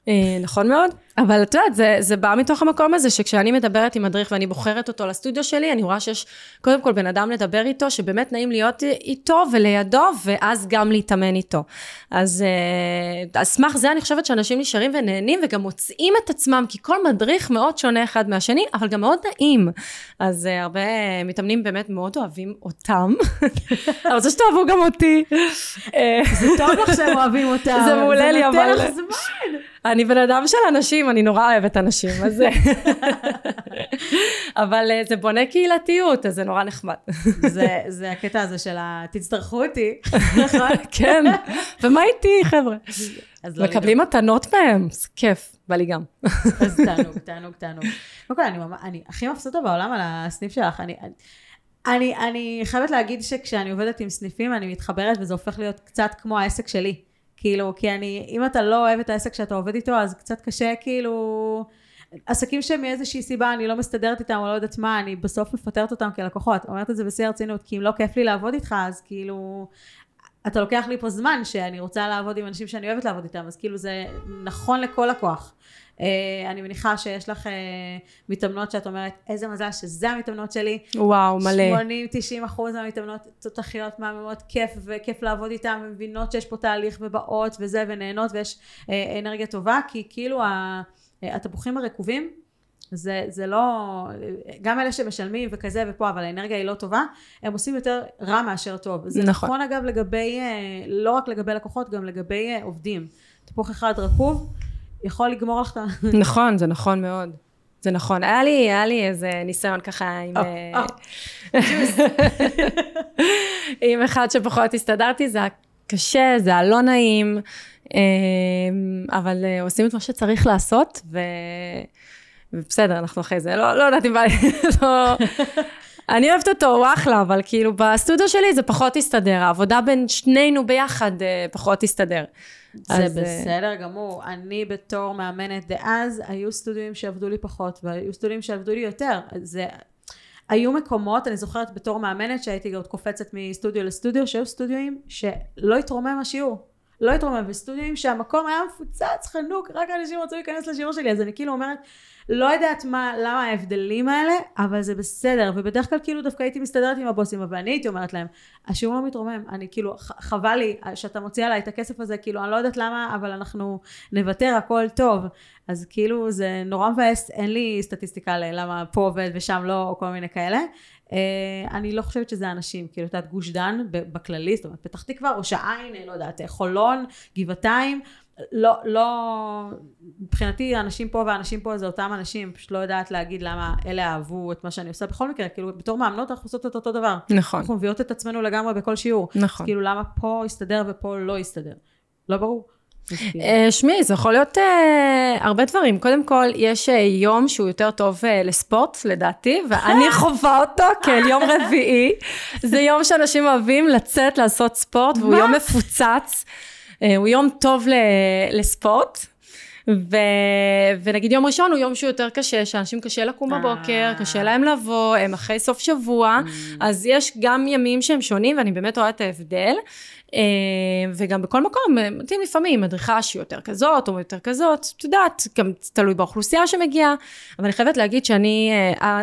[SPEAKER 1] אה, נכון מאוד, אבל את יודעת, זה, זה בא מתוך המקום הזה שכשאני מדברת עם מדריך ואני בוחרת אותו לסטודיו שלי, אני רואה שיש קודם כל בן אדם לדבר איתו, שבאמת נעים להיות איתו ולידו, ואז גם להתאמן איתו. אז אה, על סמך זה אני חושבת שאנשים נשארים ונהנים וגם מוצאים את עצמם, כי כל מדריך מאוד שונה אחד מהשני, אבל גם מאוד נעים. אז uh, הרבה מתאמנים באמת מאוד אוהבים אותם. אני רוצה שתאהבו גם אותי.
[SPEAKER 2] זה טוב לך שהם אוהבים אותם.
[SPEAKER 1] זה מעולה לי, אבל...
[SPEAKER 2] זה נותן לך זמן.
[SPEAKER 1] אני בן אדם של אנשים, אני נורא אוהבת אנשים, אז זה... אבל אה, זה בונה קהילתיות, אז זה נורא נחמד.
[SPEAKER 2] זה, זה הקטע הזה של ה... תצטרכו אותי, נכון?
[SPEAKER 1] כן, ומה איתי, חבר'ה? לא מקבלים מתנות מהם, זה כיף, בא לי גם.
[SPEAKER 2] אז תענוג, תענוג, תענוג. קודם כל, אני, אני הכי מבסוטה בעולם על הסניף שלך. אני, אני, אני חייבת להגיד שכשאני עובדת עם סניפים, אני מתחברת וזה הופך להיות קצת כמו העסק שלי. כאילו, כי אני, אם אתה לא אוהב את העסק שאתה עובד איתו, אז קצת קשה, כאילו... עסקים שמאיזושהי סיבה אני לא מסתדרת איתם או לא יודעת מה, אני בסוף מפטרת אותם כלקוחות. אומרת את זה בשיא הרצינות, כי אם לא כיף לי לעבוד איתך, אז כאילו... אתה לוקח לי פה זמן שאני רוצה לעבוד עם אנשים שאני אוהבת לעבוד איתם, אז כאילו זה נכון לכל לקוח. אה, אני מניחה שיש לך אה, מתאמנות שאת אומרת, איזה מזל שזה המתאמנות שלי.
[SPEAKER 1] וואו, מלא.
[SPEAKER 2] 80-90 אחוז מהמתאמנות תותחיות מהממות, כיף וכיף לעבוד איתן, ומבינות שיש פה תהליך ובאות וזה, ונהנות ויש אה, אנרגיה טובה, כי כאילו התפוחים הרקובים, זה, זה לא, גם אלה שמשלמים וכזה ופה, אבל האנרגיה היא לא טובה, הם עושים יותר רע מאשר טוב. זה נכון, נכון אגב לגבי, לא רק לגבי לקוחות, גם לגבי עובדים. תפוח אחד רקוב, יכול לגמור לך את ה...
[SPEAKER 1] נכון, זה נכון מאוד. זה נכון. היה לי, היה לי איזה ניסיון ככה עם... אה, אה. עם אחד שפחות הסתדרתי, זה היה קשה, זה היה לא נעים, אה, אבל עושים את מה שצריך לעשות, ו... ובסדר, אנחנו אחרי זה, לא, לא יודעת אם בא לי, לא... אני אוהבת אותו, הוא אחלה, אבל כאילו בסטודיו שלי זה פחות הסתדר, העבודה בין שנינו ביחד פחות הסתדר.
[SPEAKER 2] זה
[SPEAKER 1] אז, אה,
[SPEAKER 2] בסדר גמור. אני בתור מאמנת דאז, היו סטודיואים שעבדו לי פחות, והיו סטודיואים שעבדו לי יותר. זה... היו מקומות, אני זוכרת בתור מאמנת שהייתי עוד קופצת מסטודיו לסטודיו, שהיו סטודיואים שלא התרומם השיעור. לא התרומם, וסטודיואים שהמקום היה מפוצץ, חנוק, רק אנשים רצו להיכנס לשיעור שלי, אז אני כאילו אומרת, לא יודעת מה, למה ההבדלים האלה, אבל זה בסדר, ובדרך כלל כאילו דווקא הייתי מסתדרת עם הבוסים, אבל אני הייתי אומרת להם, השיעור לא מתרומם, אני כאילו, חבל לי שאתה מוציא עליי את הכסף הזה, כאילו, אני לא יודעת למה, אבל אנחנו נוותר, הכל טוב. אז כאילו, זה נורא מבאס, אין לי סטטיסטיקה ללמה פה עובד ושם לא, או כל מיני כאלה. Uh, אני לא חושבת שזה אנשים, כאילו, את יודעת, גוש דן בכללי, זאת אומרת, פתח תקווה, ראש העין, לא יודעת, חולון, גבעתיים, לא, לא, מבחינתי האנשים פה והאנשים פה זה אותם אנשים, פשוט לא יודעת להגיד למה אלה אהבו את מה שאני עושה. בכל מקרה, כאילו, בתור מאמנות אנחנו עושות את אותו דבר.
[SPEAKER 1] נכון,
[SPEAKER 2] אנחנו מביאות את עצמנו לגמרי בכל שיעור.
[SPEAKER 1] נכון.
[SPEAKER 2] כאילו, למה פה יסתדר ופה לא יסתדר? לא ברור. אז
[SPEAKER 1] אה, שמעי, זה יכול להיות אה, הרבה דברים. קודם כל, יש אה, יום שהוא יותר טוב אה, לספורט, לדעתי, ואני חווה אותו כאל יום רביעי. זה יום שאנשים אוהבים לצאת לעשות ספורט, והוא? יום מפוצץ. אה, הוא יום טוב לספורט. ו... ונגיד יום ראשון הוא יום שהוא יותר קשה, שאנשים קשה לקום
[SPEAKER 2] אה.
[SPEAKER 1] בבוקר, קשה להם לבוא, הם אחרי סוף שבוע, אז יש גם ימים שהם שונים, ואני באמת רואה את ההבדל. אה, וגם בכל מקום, מתאים לפעמים מדריכה שהיא יותר כזאת, או יותר כזאת, את יודעת, גם תלוי באוכלוסייה שמגיעה, אבל אני חייבת להגיד שאני,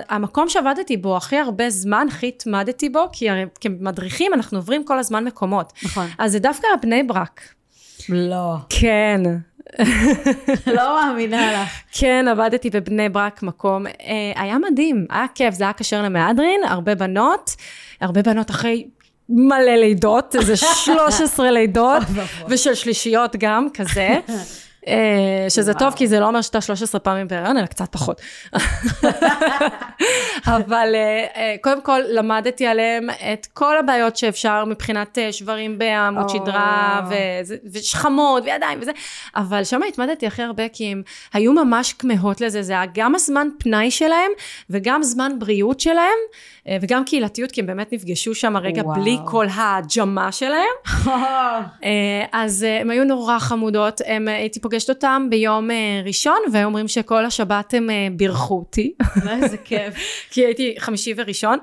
[SPEAKER 1] המקום שעבדתי בו הכי הרבה זמן, הכי התמדתי בו, כי הרי כמדריכים אנחנו עוברים כל הזמן מקומות.
[SPEAKER 2] נכון.
[SPEAKER 1] אז זה דווקא בני ברק.
[SPEAKER 2] לא.
[SPEAKER 1] כן.
[SPEAKER 2] לא מאמינה לך.
[SPEAKER 1] כן, עבדתי בבני ברק מקום, אה, היה מדהים, היה כיף, זה היה כשר למהדרין, הרבה בנות, הרבה בנות אחרי מלא לידות, איזה 13 לידות. ושל שלישיות גם, כזה. אה, שזה. טוב, כי זה לא אומר שאתה 13 פעמים בהיריון, אלא קצת פחות. אבל אה, אה, קודם כל למדתי עליהם את כל הבעיות שאפשר מבחינת שברים בעמוד. שדרה, ושכמות וידיים וזה, אבל שם התמדתי הכי הרבה כי הם היו ממש כמהות לזה, זה היה גם הזמן פנאי שלהם, וגם זמן בריאות שלהם, וגם קהילתיות, כי הם באמת נפגשו שם רגע. בלי כל הג'מה שלהם. אז הם היו נורא חמודות, הם, הייתי פוגשת אותם ביום אה, ראשון, והיו אומרים שכל השבת הם אה, בירכו אותי,
[SPEAKER 2] איזה כיף.
[SPEAKER 1] כי הייתי חמישי וראשון,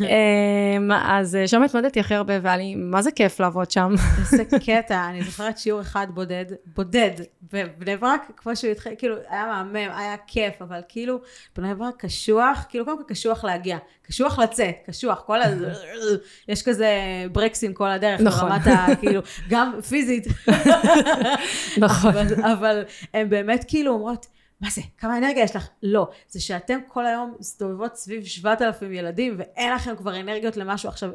[SPEAKER 1] אה, אז אה, שם התמודדתי הכי הרבה, והיה לי, מה זה כיף לעבוד שם.
[SPEAKER 2] איזה קטע, אני זוכרת שיעור אחד בודד, בודד, בבני ברק, כמו שהוא התחיל, כאילו, היה מהמם, היה כיף, אבל כאילו, בני ברק קשוח, כאילו, קודם כל קשוח להגיע, קשוח לצאת, קשוח, כל ה... יש כזה ברקסים כל הדרך,
[SPEAKER 1] נכון.
[SPEAKER 2] ברמת ה... כאילו, גם פיזית,
[SPEAKER 1] נכון.
[SPEAKER 2] אבל, אבל הן באמת כאילו אומרות, מה זה, כמה אנרגיה יש לך? לא, זה שאתם כל היום מסתובבות סביב 7,000 ילדים ואין לכם כבר אנרגיות למשהו. עכשיו,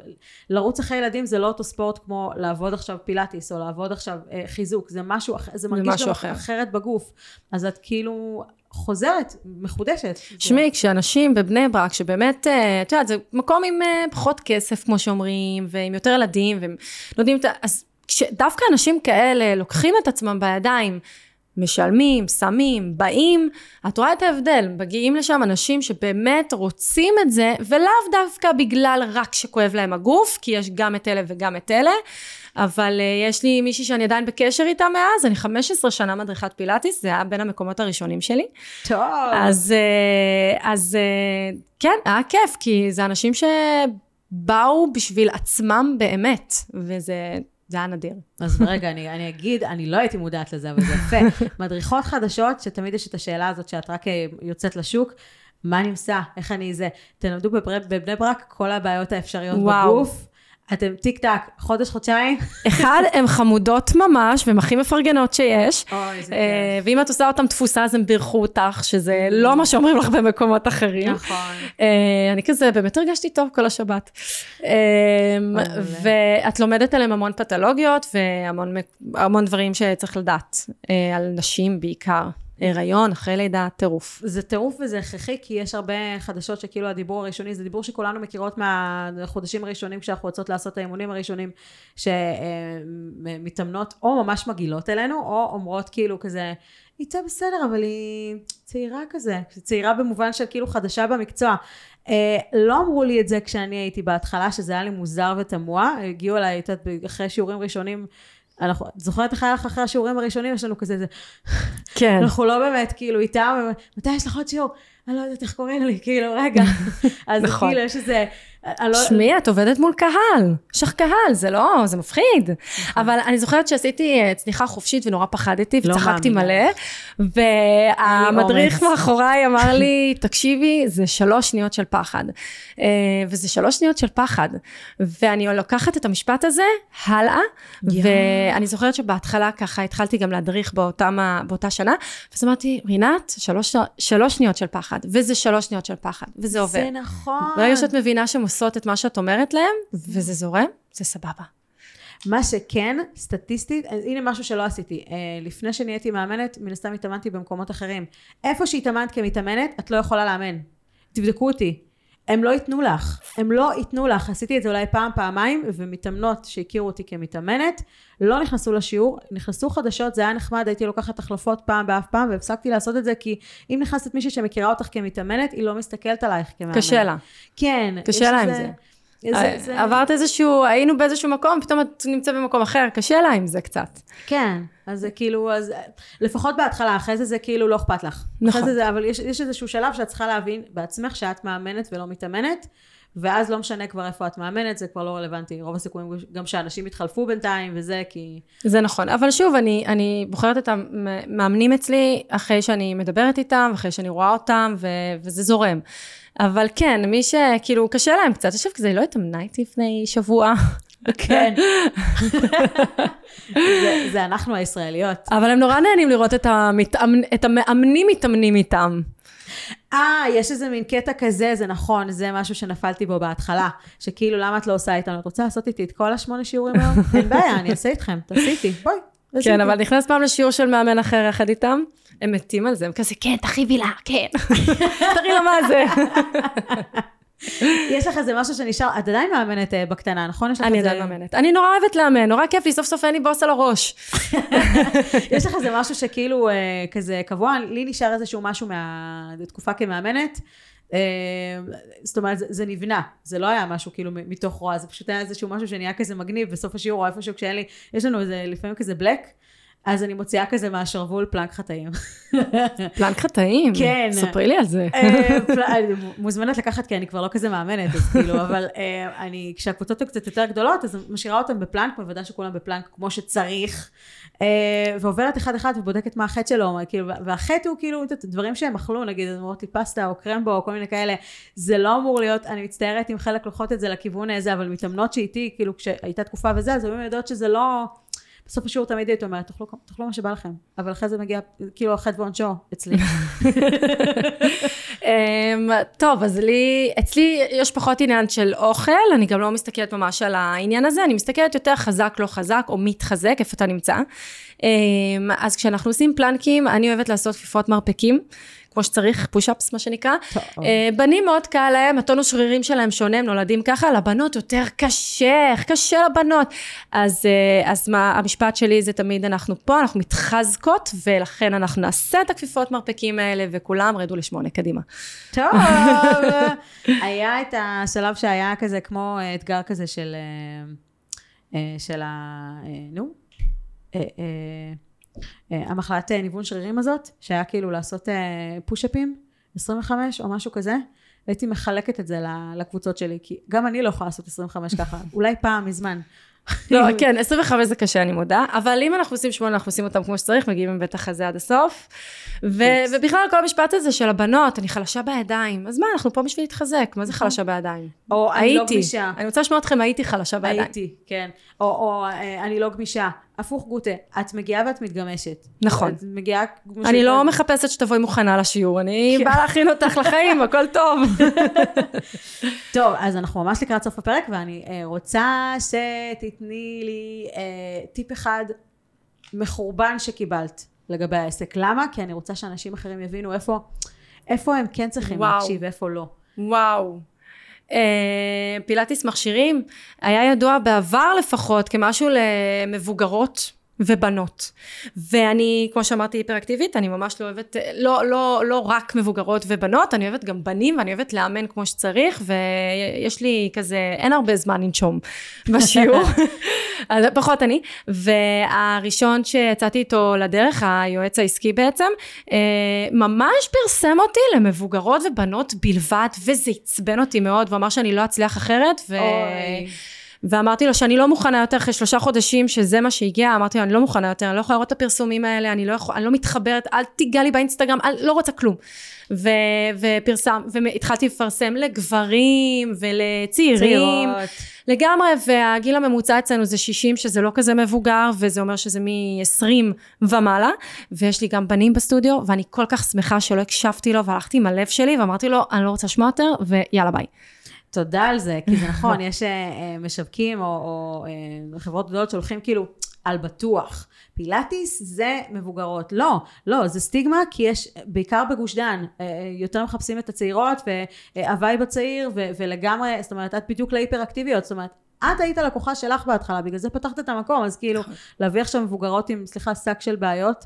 [SPEAKER 2] לרוץ אחרי ילדים זה לא אותו ספורט כמו לעבוד עכשיו פילאטיס או לעבוד עכשיו אה, חיזוק, זה משהו אחר, זה מרגיש גם
[SPEAKER 1] אחר.
[SPEAKER 2] אחרת בגוף. אז את כאילו חוזרת, מחודשת.
[SPEAKER 1] שמעי, כשאנשים בבני ברק, שבאמת, אה, את יודעת, זה מקום עם אה, פחות כסף, כמו שאומרים, ועם יותר ילדים, והם לא יודעים את ה... אז כשדווקא אנשים כאלה לוקחים את עצמם בידיים, משלמים, שמים, באים, את רואה את ההבדל, מגיעים לשם אנשים שבאמת רוצים את זה, ולאו דווקא בגלל רק שכואב להם הגוף, כי יש גם את אלה וגם את אלה, אבל uh, יש לי מישהי שאני עדיין בקשר איתה מאז, אני 15 שנה מדריכת פילאטיס, זה היה בין המקומות הראשונים שלי.
[SPEAKER 2] טוב.
[SPEAKER 1] אז, אה, אז אה, כן, היה כיף, כי זה אנשים שבאו בשביל עצמם באמת, וזה זה היה נדיר.
[SPEAKER 2] אז רגע, אני, אני אגיד, אני לא הייתי מודעת לזה, אבל זה יפה. מדריכות חדשות, שתמיד יש את השאלה הזאת שאת רק אה, יוצאת לשוק, מה אני עושה? איך אני זה? תלמדו בבני, בבני ברק כל הבעיות האפשריות
[SPEAKER 1] וואו.
[SPEAKER 2] בגוף. אתם טיק טק, חודש, חודשיים.
[SPEAKER 1] אחד, הן חמודות ממש, והן הכי מפרגנות שיש.
[SPEAKER 2] אוי, איזה
[SPEAKER 1] אה, ואם את עושה אותן תפוסה, אז הם בירכו אותך, שזה לא מה שאומרים לך במקומות אחרים.
[SPEAKER 2] נכון.
[SPEAKER 1] אה, אני כזה, באמת הרגשתי טוב כל השבת. אה. ואת לומדת עליהם המון פתולוגיות והמון דברים שצריך לדעת, על נשים בעיקר. הריון, אחרי לידה, טירוף.
[SPEAKER 2] זה טירוף וזה הכרחי, כי יש הרבה חדשות שכאילו הדיבור הראשוני, זה דיבור שכולנו מכירות מהחודשים הראשונים כשאנחנו רוצות לעשות את האימונים הראשונים, שמתאמנות או ממש מגעילות אלינו, או אומרות כאילו כזה, היא תהיה בסדר, אבל היא צעירה כזה, צעירה במובן של כאילו חדשה במקצוע. אה, לא אמרו לי את זה כשאני הייתי בהתחלה, שזה היה לי מוזר ותמוה. הגיעו אליי, את יודעת, אחרי שיעורים ראשונים, אנחנו, את זוכרת איך היה לך אחרי השיעורים הראשונים? יש לנו כזה, זה,
[SPEAKER 1] כן.
[SPEAKER 2] אנחנו לא באמת, כאילו, איתם, מתי יש לך עוד שיעור? אני לא יודעת איך קוראים לי, כאילו, רגע. אז
[SPEAKER 1] נכון.
[SPEAKER 2] כאילו, יש איזה... לא-
[SPEAKER 1] שמעי, את עובדת מול קהל. יש לך קהל, זה לא, זה מפחיד. אבל אני זוכרת שעשיתי אה, צניחה חופשית ונורא פחדתי,
[SPEAKER 2] לא
[SPEAKER 1] וצחקתי. מלא, והמדריך. מאחוריי אמר לי, תקשיבי, זה שלוש שניות של פחד. אה, וזה שלוש שניות של פחד. ואני לוקחת את המשפט הזה הלאה. ואני זוכרת שבהתחלה ככה התחלתי גם להדריך באותם, באותה שנה, ואז אמרתי, רינת, שלוש, שלוש שניות של פחד, וזה שלוש שניות של פחד, וזה עובר.
[SPEAKER 2] זה נכון.
[SPEAKER 1] ברגע שאת מבינה שהן עושות את מה שאת אומרת להם, וזה זורם, זה סבבה.
[SPEAKER 2] מה שכן, סטטיסטית, הנה משהו שלא עשיתי. אה, לפני שנהייתי מאמנת, מן הסתם התאמנתי במקומות אחרים. איפה שהתאמנת כמתאמנת, את לא יכולה לאמן. תבדקו אותי. הם לא ייתנו לך. הם לא ייתנו לך. עשיתי את זה אולי פעם, פעמיים, ומתאמנות שהכירו אותי כמתאמנת, לא נכנסו לשיעור, נכנסו חדשות, זה היה נחמד, הייתי לוקחת החלפות פעם באף פעם, והפסקתי לעשות את זה, כי אם נכנסת מישהי שמכירה אותך כמתאמנת, היא לא מסתכלת עלייך כמאמן.
[SPEAKER 1] קשה לה.
[SPEAKER 2] כן.
[SPEAKER 1] קשה לה עם זה.
[SPEAKER 2] איזה-
[SPEAKER 1] אה,
[SPEAKER 2] זה-
[SPEAKER 1] עברת איזשהו, היינו באיזשהו מקום, פתאום את נמצאת במקום אחר, קשה לה עם זה קצת.
[SPEAKER 2] כן, אז זה כאילו, אז לפחות בהתחלה, אחרי זה זה כאילו לא אכפת לך.
[SPEAKER 1] נכון.
[SPEAKER 2] אחרי זה זה, אבל יש, יש איזשהו שלב שאת צריכה להבין בעצמך שאת מאמנת ולא מתאמנת, ואז לא משנה כבר איפה את מאמנת, זה כבר לא רלוונטי. רוב הסיכויים גם שאנשים יתחלפו בינתיים וזה, כי...
[SPEAKER 1] זה נכון, אבל שוב, אני, אני בוחרת את המאמנים אצלי אחרי שאני מדברת איתם, אחרי שאני רואה אותם, ו, וזה זורם. אבל כן, מי שכאילו קשה להם קצת, עכשיו כזה, היא לא התאמנה איתי לפני שבוע.
[SPEAKER 2] כן. זה, זה אנחנו הישראליות.
[SPEAKER 1] אבל הם נורא נהנים לראות את, המתאמנ... את המאמנים מתאמנים איתם.
[SPEAKER 2] אה, יש איזה מין קטע כזה, זה נכון, זה משהו שנפלתי בו בהתחלה, שכאילו, למה את לא עושה איתנו? את רוצה לעשות איתי את כל השמונה שיעורים היום? אין בעיה, אני אעשה איתכם, תעשי איתי, בואי.
[SPEAKER 1] כן. אבל נכנס פעם לשיעור של מאמן אחר יחד איתם, הם מתים על זה, הם כזה, כן, תכאיבי לה, כן. תראי לה מה זה.
[SPEAKER 2] יש לך איזה משהו שנשאר, את עדיין מאמנת אה, בקטנה, נכון?
[SPEAKER 1] אני עדיין מאמנת. אני נורא אוהבת לאמן, נורא כיף לי, סוף סוף אין לי בוס על הראש.
[SPEAKER 2] יש לך איזה משהו שכאילו אה, כזה קבוע, לי נשאר איזשהו משהו מהתקופה כמאמנת. אה, זאת אומרת, זה, זה נבנה, זה לא היה משהו כאילו מתוך רוע, זה פשוט היה איזשהו משהו שנהיה כזה מגניב בסוף השיעור או איפשהו כשאין לי, יש לנו איזה לפעמים כזה בלק, אז אני מוציאה כזה מהשרוול פלנק חטאים.
[SPEAKER 1] פלנק חטאים.
[SPEAKER 2] כן.
[SPEAKER 1] ספרי לי על זה.
[SPEAKER 2] אה, אני מוזמנת לקחת כי אני כבר לא כזה מאמנת, אז כאילו, אבל אה, אני, כשהקבוצות הן קצת יותר גדולות, אז משאירה אותן בפלנק, מוודא שכולם בפלנק כמו שצריך, אה, ועוברת אחד אחד ובודקת מה החטא שלו, כאילו, והחטא הוא כאילו, דברים שהם אכלו, נגיד, הן אומרות לי פסטה או קרמבו או כל מיני כאלה, זה לא אמור להיות, אני מצטערת אם חלק לוקחות את זה לכיוון הזה, אבל מתאמנות שאיתי, כאילו, כשהייתה תקופה וזה, אז היו יודעות שזה לא... בסוף השיעור תמיד הייתי אומרת, תאכלו, תאכלו מה שבא לכם, אבל אחרי זה מגיע, כאילו, החטא ועונשו אצלי.
[SPEAKER 1] אמ, טוב, אז לי, אצלי יש פחות עניין של אוכל, אני גם לא מסתכלת ממש על העניין הזה, אני מסתכלת יותר חזק, לא חזק, או מתחזק, איפה אתה נמצא. אמ, אז כשאנחנו עושים פלנקים, אני אוהבת לעשות כפיפות מרפקים. כמו שצריך, פוש-אפס מה שנקרא. אה, בנים מאוד קל להם, הטונוס שרירים שלהם שונה, הם נולדים ככה, לבנות יותר קשה, איך קשה לבנות. אז, אה, אז מה, המשפט שלי זה תמיד אנחנו פה, אנחנו מתחזקות, ולכן אנחנו נעשה את הכפיפות מרפקים האלה, וכולם רדו לשמונה, קדימה.
[SPEAKER 2] טוב, היה את השלב שהיה כזה כמו אה, אתגר כזה של, של ה... נו, המחלת אה, ניוון שרירים הזאת, שהיה כאילו לעשות אה, פוש-אפים, 25 או משהו כזה, והייתי מחלקת את זה לקבוצות שלי, כי גם אני לא יכולה לעשות 25 ככה, אולי פעם מזמן.
[SPEAKER 1] לא, כן, 25 זה קשה, אני מודה, אבל אם אנחנו עושים שמונה, אנחנו עושים אותם כמו שצריך, מגיעים עם בית החזה עד הסוף. ו- ובכלל, כל המשפט הזה של הבנות, אני חלשה בידיים, אז מה, אנחנו פה בשביל להתחזק, מה זה חלשה בידיים?
[SPEAKER 2] או אני לא
[SPEAKER 1] הייתי.
[SPEAKER 2] גמישה.
[SPEAKER 1] אני רוצה לשמוע אתכם, הייתי חלשה בידיים.
[SPEAKER 2] הייתי, כן. או, אה, אני לא גמישה. הפוך גוטה, את מגיעה ואת מתגמשת.
[SPEAKER 1] נכון.
[SPEAKER 2] את מגיעה... כמו
[SPEAKER 1] אני
[SPEAKER 2] שאת-
[SPEAKER 1] לא מחפשת שתבואי מוכנה לשיעור, אני
[SPEAKER 2] כן.
[SPEAKER 1] באה להכין אותך לחיים, הכל טוב.
[SPEAKER 2] טוב, אז אנחנו ממש לקראת סוף הפרק, ואני אה, רוצה שתתני לי אה, טיפ אחד מחורבן שקיבלת לגבי העסק. למה? כי אני רוצה שאנשים אחרים יבינו איפה, איפה הם כן צריכים
[SPEAKER 1] וואו.
[SPEAKER 2] להקשיב ואיפה לא.
[SPEAKER 1] וואו. אה, פילאטיס מכשירים היה ידוע בעבר לפחות כמשהו למבוגרות ובנות. ואני, כמו שאמרתי, היפראקטיבית, אני ממש לא אוהבת, לא, לא, לא רק מבוגרות ובנות, אני אוהבת גם בנים, ואני אוהבת לאמן כמו שצריך, ויש לי כזה, אין הרבה זמן לנשום בשיעור, פחות אני. והראשון שיצאתי איתו לדרך, היועץ העסקי בעצם, אה, ממש פרסם אותי למבוגרות ובנות בלבד, וזה עצבן אותי מאוד, ואמר שאני לא אצליח אחרת, ו...
[SPEAKER 2] אוי.
[SPEAKER 1] ואמרתי לו שאני לא מוכנה יותר אחרי שלושה חודשים שזה מה שהגיע, אמרתי לו אני לא מוכנה יותר, אני לא יכולה לראות את הפרסומים האלה, אני לא, יכול, אני לא מתחברת, אל תיגע לי באינסטגרם, אני לא רוצה כלום. ו, ופרסם, והתחלתי לפרסם לגברים ולצעירים,
[SPEAKER 2] צעירות.
[SPEAKER 1] לגמרי, והגיל הממוצע אצלנו זה 60 שזה לא כזה מבוגר, וזה אומר שזה מ-20 ומעלה, ויש לי גם בנים בסטודיו, ואני כל כך שמחה שלא הקשבתי לו והלכתי עם הלב שלי, ואמרתי לו אני לא רוצה לשמוע יותר, ויאללה ביי.
[SPEAKER 2] תודה על זה, כי זה נכון, יש אה, אה, משווקים או, או אה, חברות גדולות שהולכים כאילו על בטוח. פילאטיס זה מבוגרות. לא, לא, זה סטיגמה, כי יש, בעיקר בגוש דן, יותר מחפשים את הצעירות, וה vibe הצעיר, ולגמרי, זאת אומרת, את בדיוק להיפר-אקטיביות, זאת אומרת, את היית לקוחה שלך בהתחלה, בגלל זה פתחת את המקום, אז כאילו, להביא עכשיו מבוגרות עם, סליחה, שק של בעיות,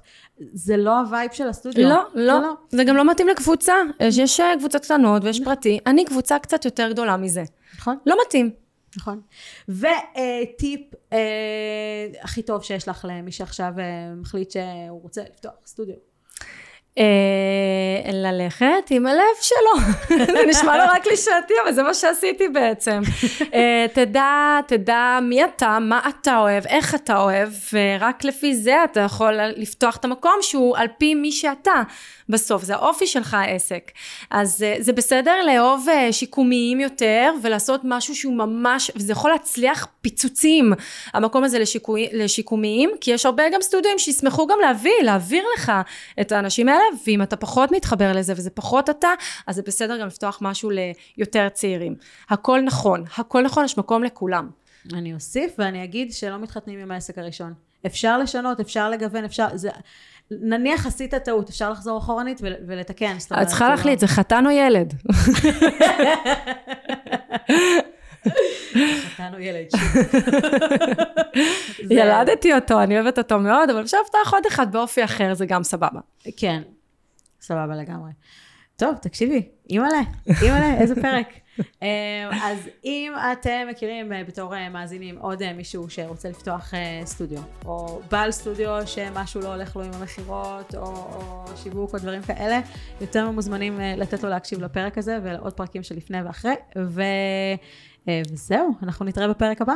[SPEAKER 2] זה לא ה vibe של הסטודיו.
[SPEAKER 1] לא,
[SPEAKER 2] זה
[SPEAKER 1] לא, זה גם לא מתאים לקבוצה, יש, יש אה, קבוצות קטנות ויש פרטי, אני קבוצה קצת יותר גדולה מזה,
[SPEAKER 2] נכון?
[SPEAKER 1] לא מתאים.
[SPEAKER 2] נכון. וטיפ אה, הכי טוב שיש לך למי שעכשיו אה, מחליט שהוא רוצה לפתוח סטודיו.
[SPEAKER 1] אה, ללכת עם הלב שלו. זה נשמע נורא קלישאתי, אבל זה מה שעשיתי בעצם. אה, תדע, תדע מי אתה, מה אתה אוהב, איך אתה אוהב, ורק לפי זה אתה יכול לפתוח את המקום שהוא על פי מי שאתה. בסוף, זה האופי שלך העסק. אז אה, זה בסדר לאהוב אה, שיקומיים יותר, ולעשות משהו שהוא ממש, וזה יכול להצליח פיצוצים, המקום הזה לשיקומיים, כי יש הרבה גם סטודיו שישמחו גם להביא, להעביר לך את האנשים האלה, ואם אתה פחות מתחבר לזה וזה פחות אתה, אז זה בסדר גם לפתוח משהו ליותר צעירים. הכל נכון, הכל נכון, יש מקום לכולם.
[SPEAKER 2] אני אוסיף ואני אגיד שלא מתחתנים עם העסק הראשון. אפשר לשנות, אפשר לגוון, אפשר... זה... נניח עשית טעות, אפשר לחזור אחורנית ול- ולתקן.
[SPEAKER 1] את צריכה
[SPEAKER 2] לא-
[SPEAKER 1] להחליט, זה חתן או ילד?
[SPEAKER 2] חתן או ילד,
[SPEAKER 1] ילדתי אותו, אני אוהבת אותו מאוד, אבל אפשר לפתוח עוד אחד באופי אחר, זה גם סבבה.
[SPEAKER 2] כן, סבבה לגמרי. טוב, תקשיבי, אימא'לה, אימא'לה, איזה פרק. אה, אז אם אתם מכירים אה, בתור אה, מאזינים עוד אה, מישהו שרוצה לפתוח סטודיו, או בעל סטודיו שמשהו לא הולך לו עם המכירות, או, או שיווק או דברים כאלה, יותר מוזמנים לתת לו להקשיב לפרק הזה ולעוד פרקים שלפני ואחרי, ו, וזהו, אנחנו נתראה בפרק הבא.